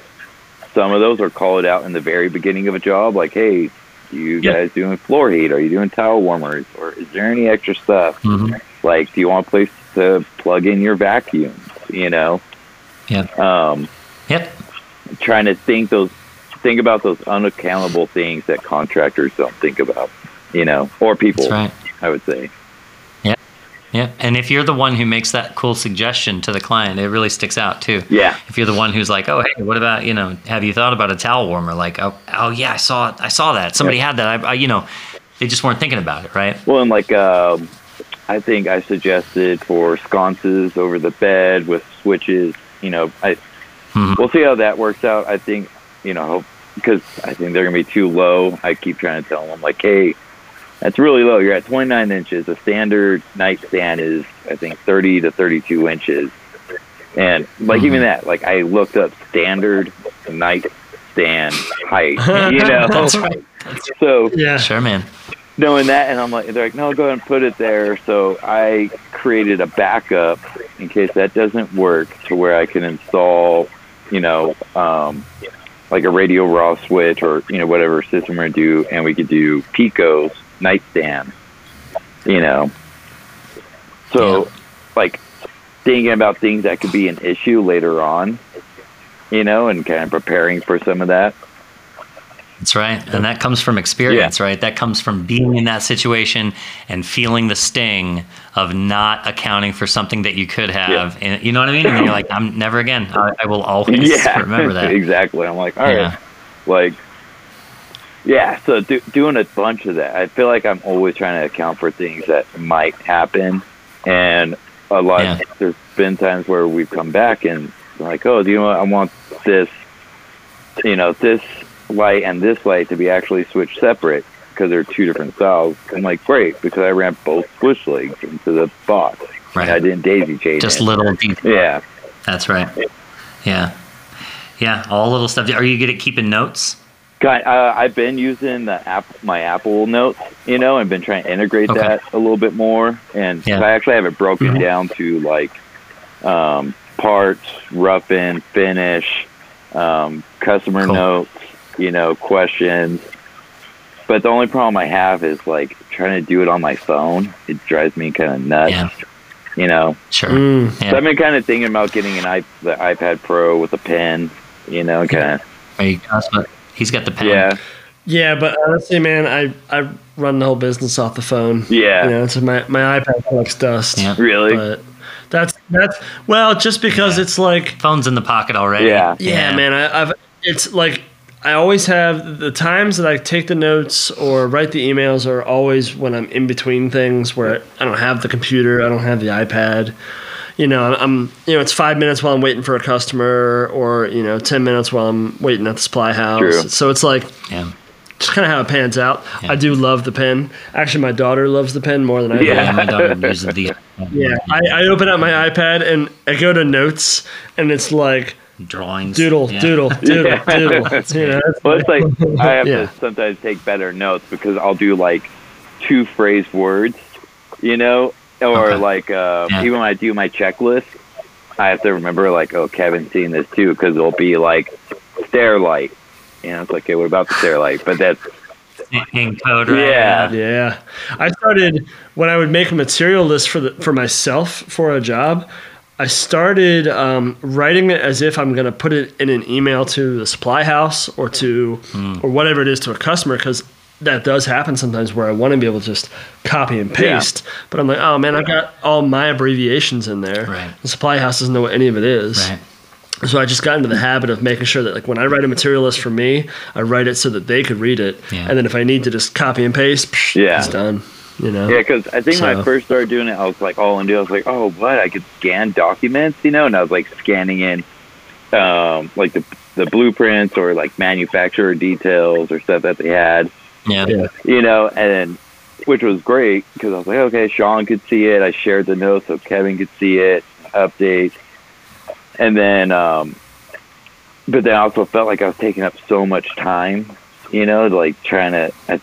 some of those or call it out in the very beginning of a job, like, hey, you Yeah. guys doing floor heat? Are you doing towel warmers? Or is there any extra stuff? hmm Like, do you want a place to plug in your vacuum? You know? Yeah. Um, Yep. trying to think those think about those unaccountable things that contractors don't think about you know or people That's right. i would say Yeah. And if you're the one who makes that cool suggestion to the client, it really sticks out too. yeah If you're the one who's like, "Oh, hey, what about you know? Have you thought about a towel warmer?" Like, "Oh, oh yeah, I saw it. I saw that. Somebody had that. I, I, you know, they just weren't thinking about it, right?" well and like um i think i suggested for sconces over the bed with switches you know i Mhm. we'll see how that works out i think you know because i think they're gonna be too low i keep trying to tell them like hey that's really low you're at 29 inches a standard nightstand is i think 30 to 32 inches and like even that like i looked up standard nightstand height you know That's right. so Yeah. Sure, man. knowing that and i'm like they're like no go ahead and put it there so i created a backup in case that doesn't work to where i can install you know um, like a RadioRA switch or you know whatever system we're gonna do and we could do Pico's nightstand you know so Yeah. like thinking about things that could be an issue later on you know and kind of preparing for some of that That's right. And that comes from experience, right? That comes from being in that situation and feeling the sting of not accounting for something that you could have. And you know what I mean? And you're like, I'm never again. I, I will always yeah remember that. exactly i'm like all right Yeah. like yeah so do, doing a bunch of that i feel like i'm always trying to account for things that might happen and a lot Yeah. there's been times where we've come back and like oh do you know what i want this you know this light and this light to be actually switched separate because they're two different styles i'm like great because i ran both switch legs into the box Right. i didn't daisy chain Just it. little details. yeah That's right. Yeah. Yeah. All little stuff. Are you good at keeping notes? Kind, uh, I've been using the app, my Apple Notes, you know, and been trying to integrate Okay. that a little bit more. And Yeah. I actually have it broken Mhm. down to like um, parts, rough in, finish, um, customer Cool. notes, you know, questions. But the only problem I have is like trying to do it on my phone. It drives me kind of nuts, Yeah. you know. Sure. Mm. So I've been kind of thinking about getting an i the iPad Pro with a pen, you know, kind of. Are you, that's what- he's got the pen. Yeah, Yeah, but honestly, man, I I run the whole business off the phone. yeah, You know, it's my my iPad collects dust. Yeah. really. But that's that's well, just because Yeah. it's like Phone's in the pocket already. Yeah. yeah, man, I, I've it's like I always have the times that I take the notes or write the emails are always when I'm in between things where I don't have the computer, I don't have the iPad. You know, I'm you know it's five minutes while I'm waiting for a customer, or you know ten minutes while I'm waiting at the supply house. True. So it's like Yeah. just kind of how it pans out. Yeah. I do love the pen. Actually, my daughter loves the pen more than I do. Yeah. Yeah, my daughter uses the Yeah, I, I open up my iPad and I go to notes, and it's like drawings. doodle, Yeah. doodle, doodle, Yeah. doodle. You know, Well, it's like I have Yeah. to sometimes take better notes because I'll do like two phrase words, you know, or Okay. like uh, Yeah. even when I do my checklist, I have to remember like, oh, Kevin's seen this too because it'll be like stair light. You know, it's like, okay, what about the stair light? But that's code, right? Yeah. Yeah, I started when I would make a material list for the for myself for a job. I started um, writing it as if I'm going to put it in an email to the supply house or to or whatever it is to a customer because that does happen sometimes where I want to be able to just copy and Yeah. paste. But I'm like, oh man, I've got all my abbreviations in there. Right. The supply house doesn't know what any of it is. Right. So I just got into the habit of making sure that like when I write a material list for me, I write it so that they could read it, Yeah. and then if I need to just copy and paste, psh, Yeah. it's done. You know. Yeah, because I think when I first started doing it, I was like all into. I was like, oh, what? I could scan documents, you know, and I was like scanning in, um, like the the blueprints or like manufacturer details or stuff that they had, Yeah. Yeah. you know, and which was great because I was like, okay, Sean could see it. I shared the notes so Kevin could see it, update, and then, um, but then I also felt like I was taking up so much time, you know, like trying to. I,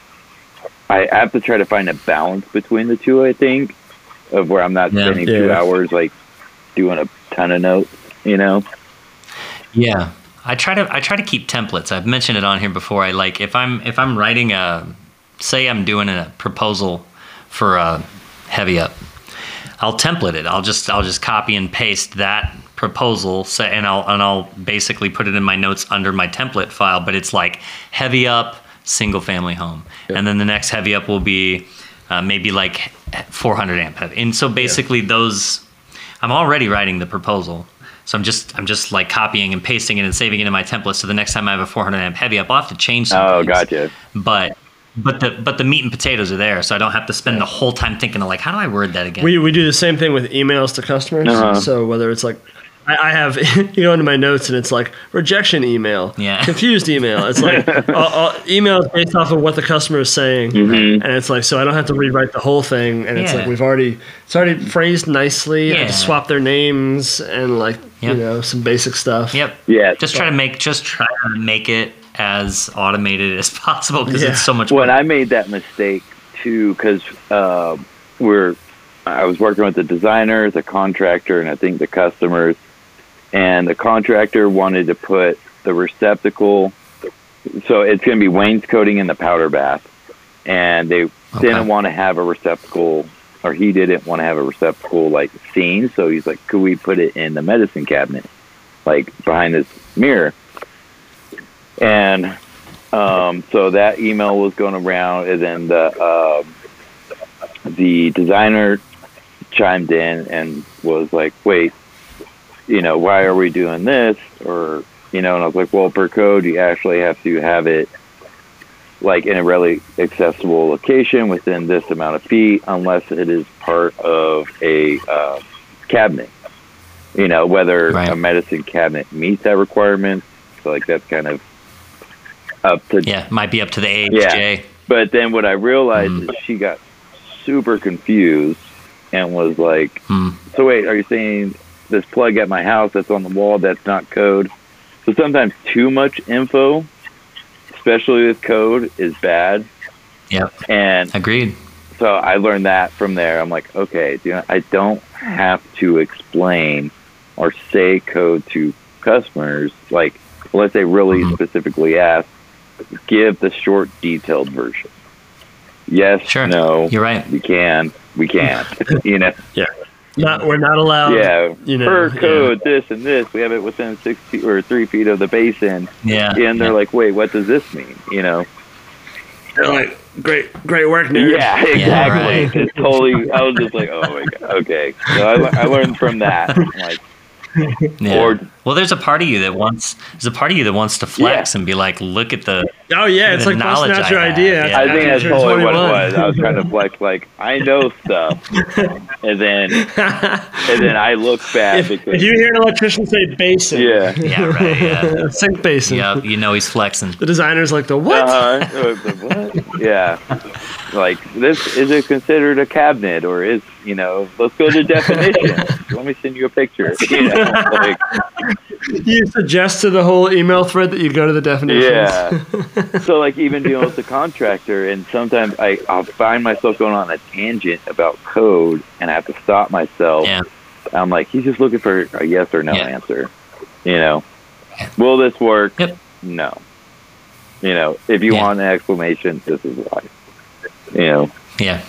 I have to try to find a balance between the two. I think of where I'm not Yeah. spending two hours like doing a ton of notes, you know. Yeah. I try to I try to keep templates. I've mentioned it on here before. I like if I'm if I'm writing a say I'm doing a proposal for a heavy up. I'll template it. I'll just I'll just copy and paste that proposal say, and I'll and I'll basically put it in my notes under my template file, but it's like heavy up single family home. And then the next heavy up will be uh, maybe like 400 amp heavy. And so basically those I'm already writing the proposal. So I'm just I'm just like copying and pasting it and saving it in my template. So the next time I have a 400 amp heavy up, I'll have to change some Oh, things. gotcha. But but the but the meat and potatoes are there, so I don't have to spend the whole time thinking of like how do I word that again? We we do the same thing with emails to customers. Uh-huh. So whether it's like. I I have you go into my notes and it's like rejection email, Yeah. confused email. It's like uh, uh, emails based off of what the customer is saying, Mm-hmm. and it's like so I don't have to rewrite the whole thing. And it's Yeah. like we've already it's already phrased nicely. I Yeah. just swap their names and like Yep. you know some basic stuff. Yep. Yeah. Just try to make just try to make it as automated as possible because Yeah. it's so much. When work. I made that mistake too, because uh, we're, I was working with the designers, the contractor, and I think the customers, and the contractor wanted to put the receptacle. So it's going to be wainscoting in the powder bath, and they didn't want to have a receptacle, or he didn't want to have a receptacle like seen. So he's like, "Could we put it in the medicine cabinet, like behind this mirror?" And um, so that email was going around, and then the uh, the designer chimed in and was like, "Wait, you know, why are we doing this?" Or you know, and I was like, "Well, per code, you actually have to have it like in a really accessible location within this amount of feet, unless it is part of a uh, cabinet. You know, whether Right. a medicine cabinet meets that requirement. So, like, that's kind of up to yeah, might be up to the AHJ, Yeah. But then what I realized Mm. is she got super confused and was like, Hmm. "So wait, are you saying this plug at my house that's on the wall that's not code?" So sometimes too much info, especially with code, is bad. Yep. And Agreed. so I learned that from there. I'm like, okay, you know, I don't have to explain or say code to customers, like unless they really Mhm. specifically ask. Give the short, detailed version. Yes, Sure. no, You're right. we can, we can't. you know, Not we're not allowed. yeah. you know, per yeah. code, this and this, we have it within six feet or three feet of the basin, Yeah. and they're yeah. like, wait, what does this mean? You know. They're like great great work, nerd. Yeah, exactly. right. It's totally. I was just like, oh my god. Okay, so I, I learned from that. I'm like, Yeah. Or- well, there's a part of you that wants there's a part of you that wants to flex Yeah. and be like, look at the Oh yeah, it's like busting knowledge out your I idea. yeah. I think that's after you're what it was. I was trying to flex like I know stuff, and then and then I look bad If, because if you hear an electrician say basin, yeah. yeah right yeah sink basin. yeah you know he's flexing. The designer's like the what? Uh-huh. what? Yeah. Like this is it considered a cabinet or is you know? Let's go to definition. Let me send you a picture. You know, like You suggest to the whole email thread that you go to the definitions. yeah. So like even dealing with the contractor, and sometimes I I'll find myself going on a tangent about code, and I have to stop myself. Yeah. I'm like, he's just looking for a yes or no Yeah. answer. You know, will this work? Yep. No. You know, if you Yeah. want an explanation, this is why. You know, Yeah,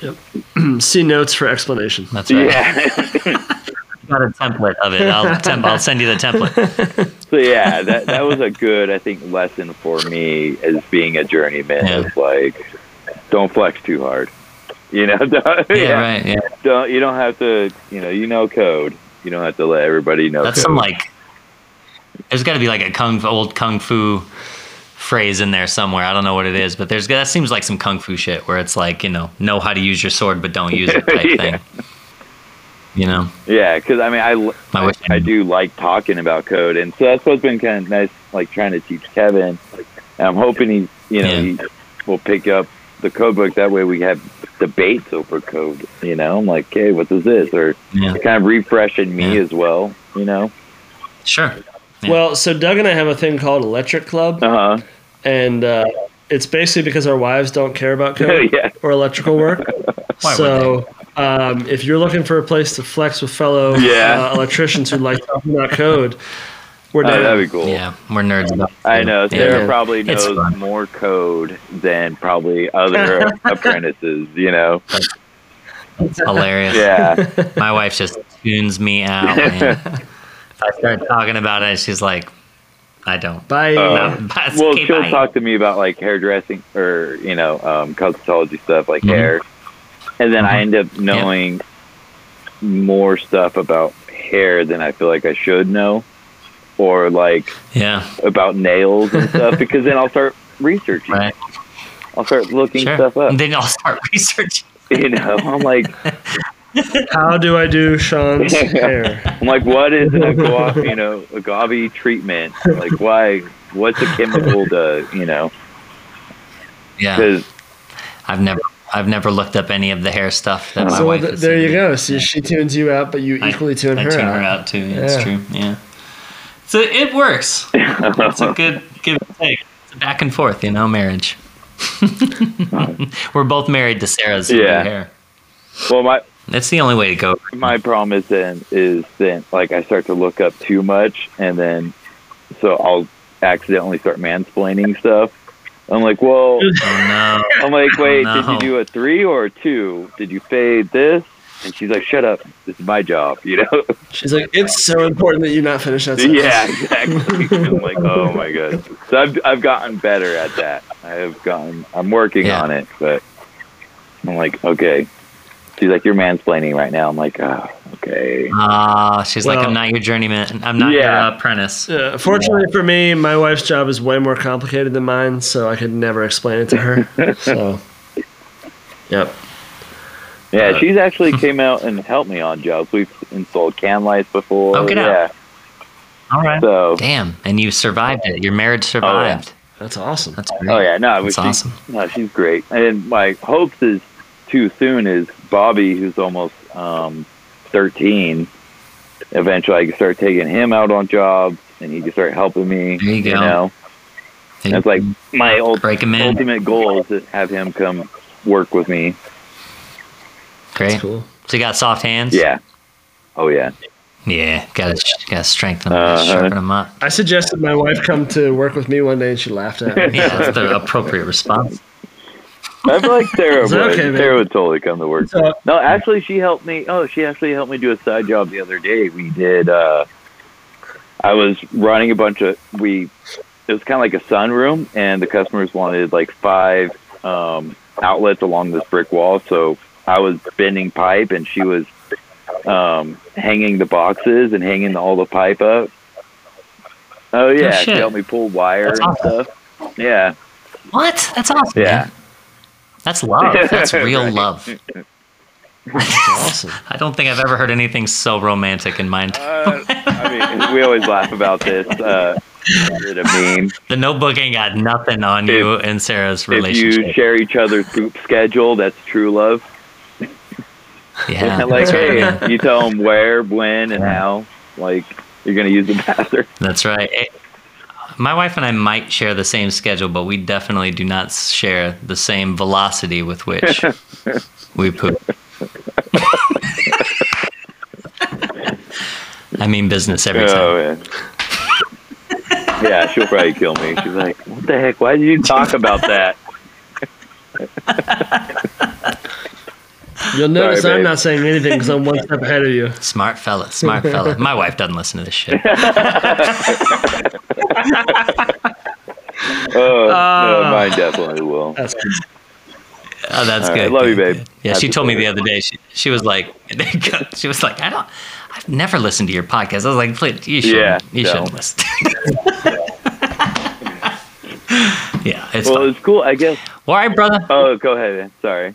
Yep. See notes for explanation. that's right. yeah. Got a template of it. I'll I'll send you the template. so yeah, that that was a good, I think, lesson for me as being a journeyman. Yeah. Is like, don't flex too hard. You know, don't, Yeah, right. Yeah, don't you don't have to. You know, you know code. You don't have to let everybody know. that's code. some like. There's got to be like a kung old kung fu phrase in there somewhere. I don't know what it is, but there's that seems like some kung fu shit where it's like you know know how to use your sword but don't use it type Yeah. thing. You know, Yeah, because I mean, I, I I, I I do like talking about code, and so that's what's been kind of nice, like trying to teach Kevin. And I'm hoping he, you know, Yeah. he will pick up the code book. That way, we have debates over code. You know, I'm like, okay, what is this? Or Yeah. kind of refreshing me Yeah. as well. You know, sure. Yeah. Well, so Doug and I have a thing called Electric Club, uh huh. and uh, it's basically because our wives don't care about code yeah, or electrical work. Why would so um, if you're looking for a place to flex with fellow Yeah. uh, electricians who like talking about code, we're oh, that'd be cool. Yeah, we're nerds about. I know Yeah. Sarah Yeah. probably It's knows more code than probably other apprentices. You know, It's hilarious. yeah, My wife just tunes me out. If I start talking about it, she's like, I don't. Bye. Uh, No, that's well, okay, she'll bye. talk to me about like hairdressing or you know um, cosmetology stuff like Mhm. hair, and then I Mhm. end up knowing more stuff about hair than I feel like I should know, or like Yeah, about nails and stuff because then I'll start researching. right. I'll start looking Sure. stuff up. And then I'll start researching. You know, I'm like, How do I do Sean's hair? I'm like, what is an agave, you know, agave treatment? Like, why? What's a chemical to, you know? Yeah, Because I've never, I've never looked up any of the hair stuff that my So wife. th- has there you me. go. See, she tunes you out, but you I- equally tune I her tune out. her out too. Yeah, Yeah. true. Yeah. So it works. It's a good give and take. It's a back and forth, you know, marriage. We're both married to Sarah's Yeah. hair. well, my That's the only way to go. my problem is then is then like I start to look up too much, and then so I'll accidentally start mansplaining stuff. I'm like, well, Oh no. I'm like, wait, oh, did no. you do a three or a two? Did you fade this? And she's like, shut up, this is my job, you know? She's like, it's so important that you not finish that. sentence." yeah, exactly. I'm like, oh my god. So I've I've gotten better at that. I have gotten. I'm working Yeah. on it, but I'm like, okay. She's like, you're mansplaining right now. I'm like, oh, okay. Ah, she's like, I'm not your journeyman. I'm not Yeah. your apprentice. Yeah, fortunately for me, my wife's job is way more complicated than mine, so I could never explain it to her. so, yep. Yeah, Uh, she's actually came out and helped me on jobs. We've installed can lights before. Oh, get out. yeah. All right. So, Damn, and you survived it. Your marriage survived. That's awesome. That's great. oh yeah, no, That's she, awesome. no, she's great. And my hopes is too soon is Bobby, who's almost um, 13. Eventually, I can start taking him out on jobs, and he can start helping me. There you go. know, And that's like my ult- break him in. ultimate goal is to have him come work with me. Great. That's cool. So you got soft hands. Yeah. Oh yeah. Yeah. Got to got to strengthen them, Uh-huh. sharpen them up. I suggested my wife come to work with me one day, and she laughed at me. Yeah, that's the appropriate response. I feel like Sarah would. okay. Sarah would totally come to work. So, No, actually, she helped me. Oh, she actually helped me do a side job the other day. We did. uh I was running a bunch of. We. It was kind of like a sunroom, and the customers wanted like five um outlets along this brick wall. So I was bending pipe, and she was um, hanging the boxes and hanging all the pipe up. Oh yeah, she helped me pull wire That's and awesome. stuff. Yeah, What? That's awesome. yeah. man. That's love. That's real Right. love. awesome. I don't think I've ever heard anything so romantic in my entire Uh, I mean, we always laugh about this. Uh, a meme? The notebook ain't got nothing on you and Sarah's relationship. If you share each other's poop schedule, that's true love. yeah. like, that's right, hey, you tell them where, when, and how. Like, you're gonna use the bathroom. That's right. Eh, My wife and I might share the same schedule, but we definitely do not share the same velocity with which we poop. I mean business every oh, time. Oh man. yeah, she'll probably kill me. She's like, "What the heck? Why did you talk about that?" You'll notice Sorry, I'm not saying anything because I'm one step ahead of you. Smart fella, smart fella. My wife doesn't listen to this shit. Oh, no, Ah. mine definitely will. That's good. Oh, that's All good. right, love you, babe. good. Yeah, Happy she told me the other day. She, she was like, she was like, I don't, I've never listened to your podcast. I was like, please, you should, Yeah, you no. shouldn't listen. yeah, it's Well, fine. it's cool. I guess. All right, brother. Oh, go ahead. man. Sorry.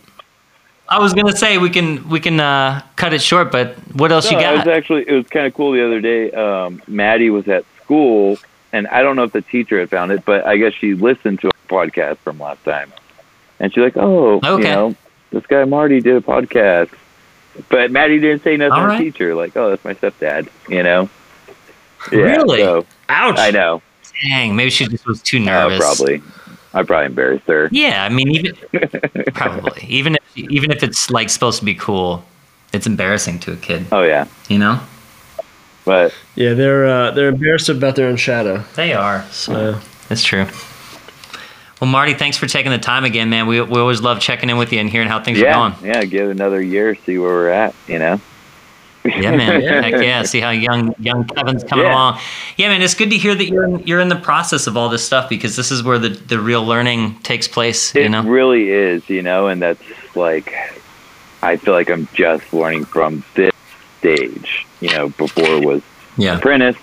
I was gonna say we can we can uh, cut it short, but what else you got? it was actually it was kind of cool the other day. Um, Maddie was at school, and I don't know if the teacher had found it, but I guess she listened to a podcast from last time, and she's like, "Oh, Okay. you know, this guy Marty did a podcast," but Maddie didn't say nothing All to the teacher. Like, "Oh, that's my stepdad," you know. Yeah, Really? So, Ouch. I know. Dang, maybe she just was too Oh, nervous. probably. I probably embarrassed her. Yeah, I mean, even probably even if even if it's like supposed to be cool, it's embarrassing to a kid. Oh yeah, You know, but Yeah, they're uh, they're embarrassed about their own shadow. they are. So That's true. Well, Marty, thanks for taking the time again, man. We, we always love checking in with you and hearing how things yeah, are going. yeah. Give it another year, see where we're at. You know. Yeah, man. Heck yeah. See how young young Kevin's coming Yeah. along. Yeah, man. It's good to hear that you're in, you're in the process of all this stuff because this is where the, the real learning takes place. It you know. really is, you know, and that's like, I feel like I'm just learning from this stage. You know, before it was Yeah. apprentice,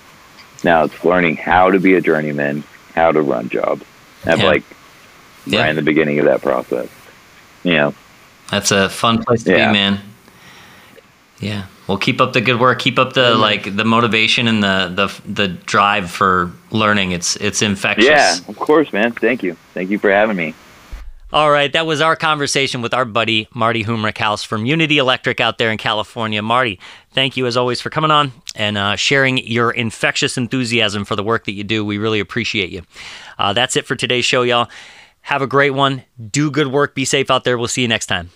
now it's learning how to be a journeyman, how to run jobs. I'm Yeah. like Yeah. right in the beginning of that process. You know, That's a fun place to be, man. Yeah. Well, keep up the good work. Keep up the like the motivation and the the the drive for learning. It's it's infectious. yeah, of course, man. Thank you, thank you for having me. All right, that was our conversation with our buddy Marty Humerickhouse from Unity Electric out there in California. Marty, thank you as always for coming on and uh, sharing your infectious enthusiasm for the work that you do. We really appreciate you. Uh, that's it for today's show, y'all. Have a great one. Do good work. Be safe out there. We'll see you next time.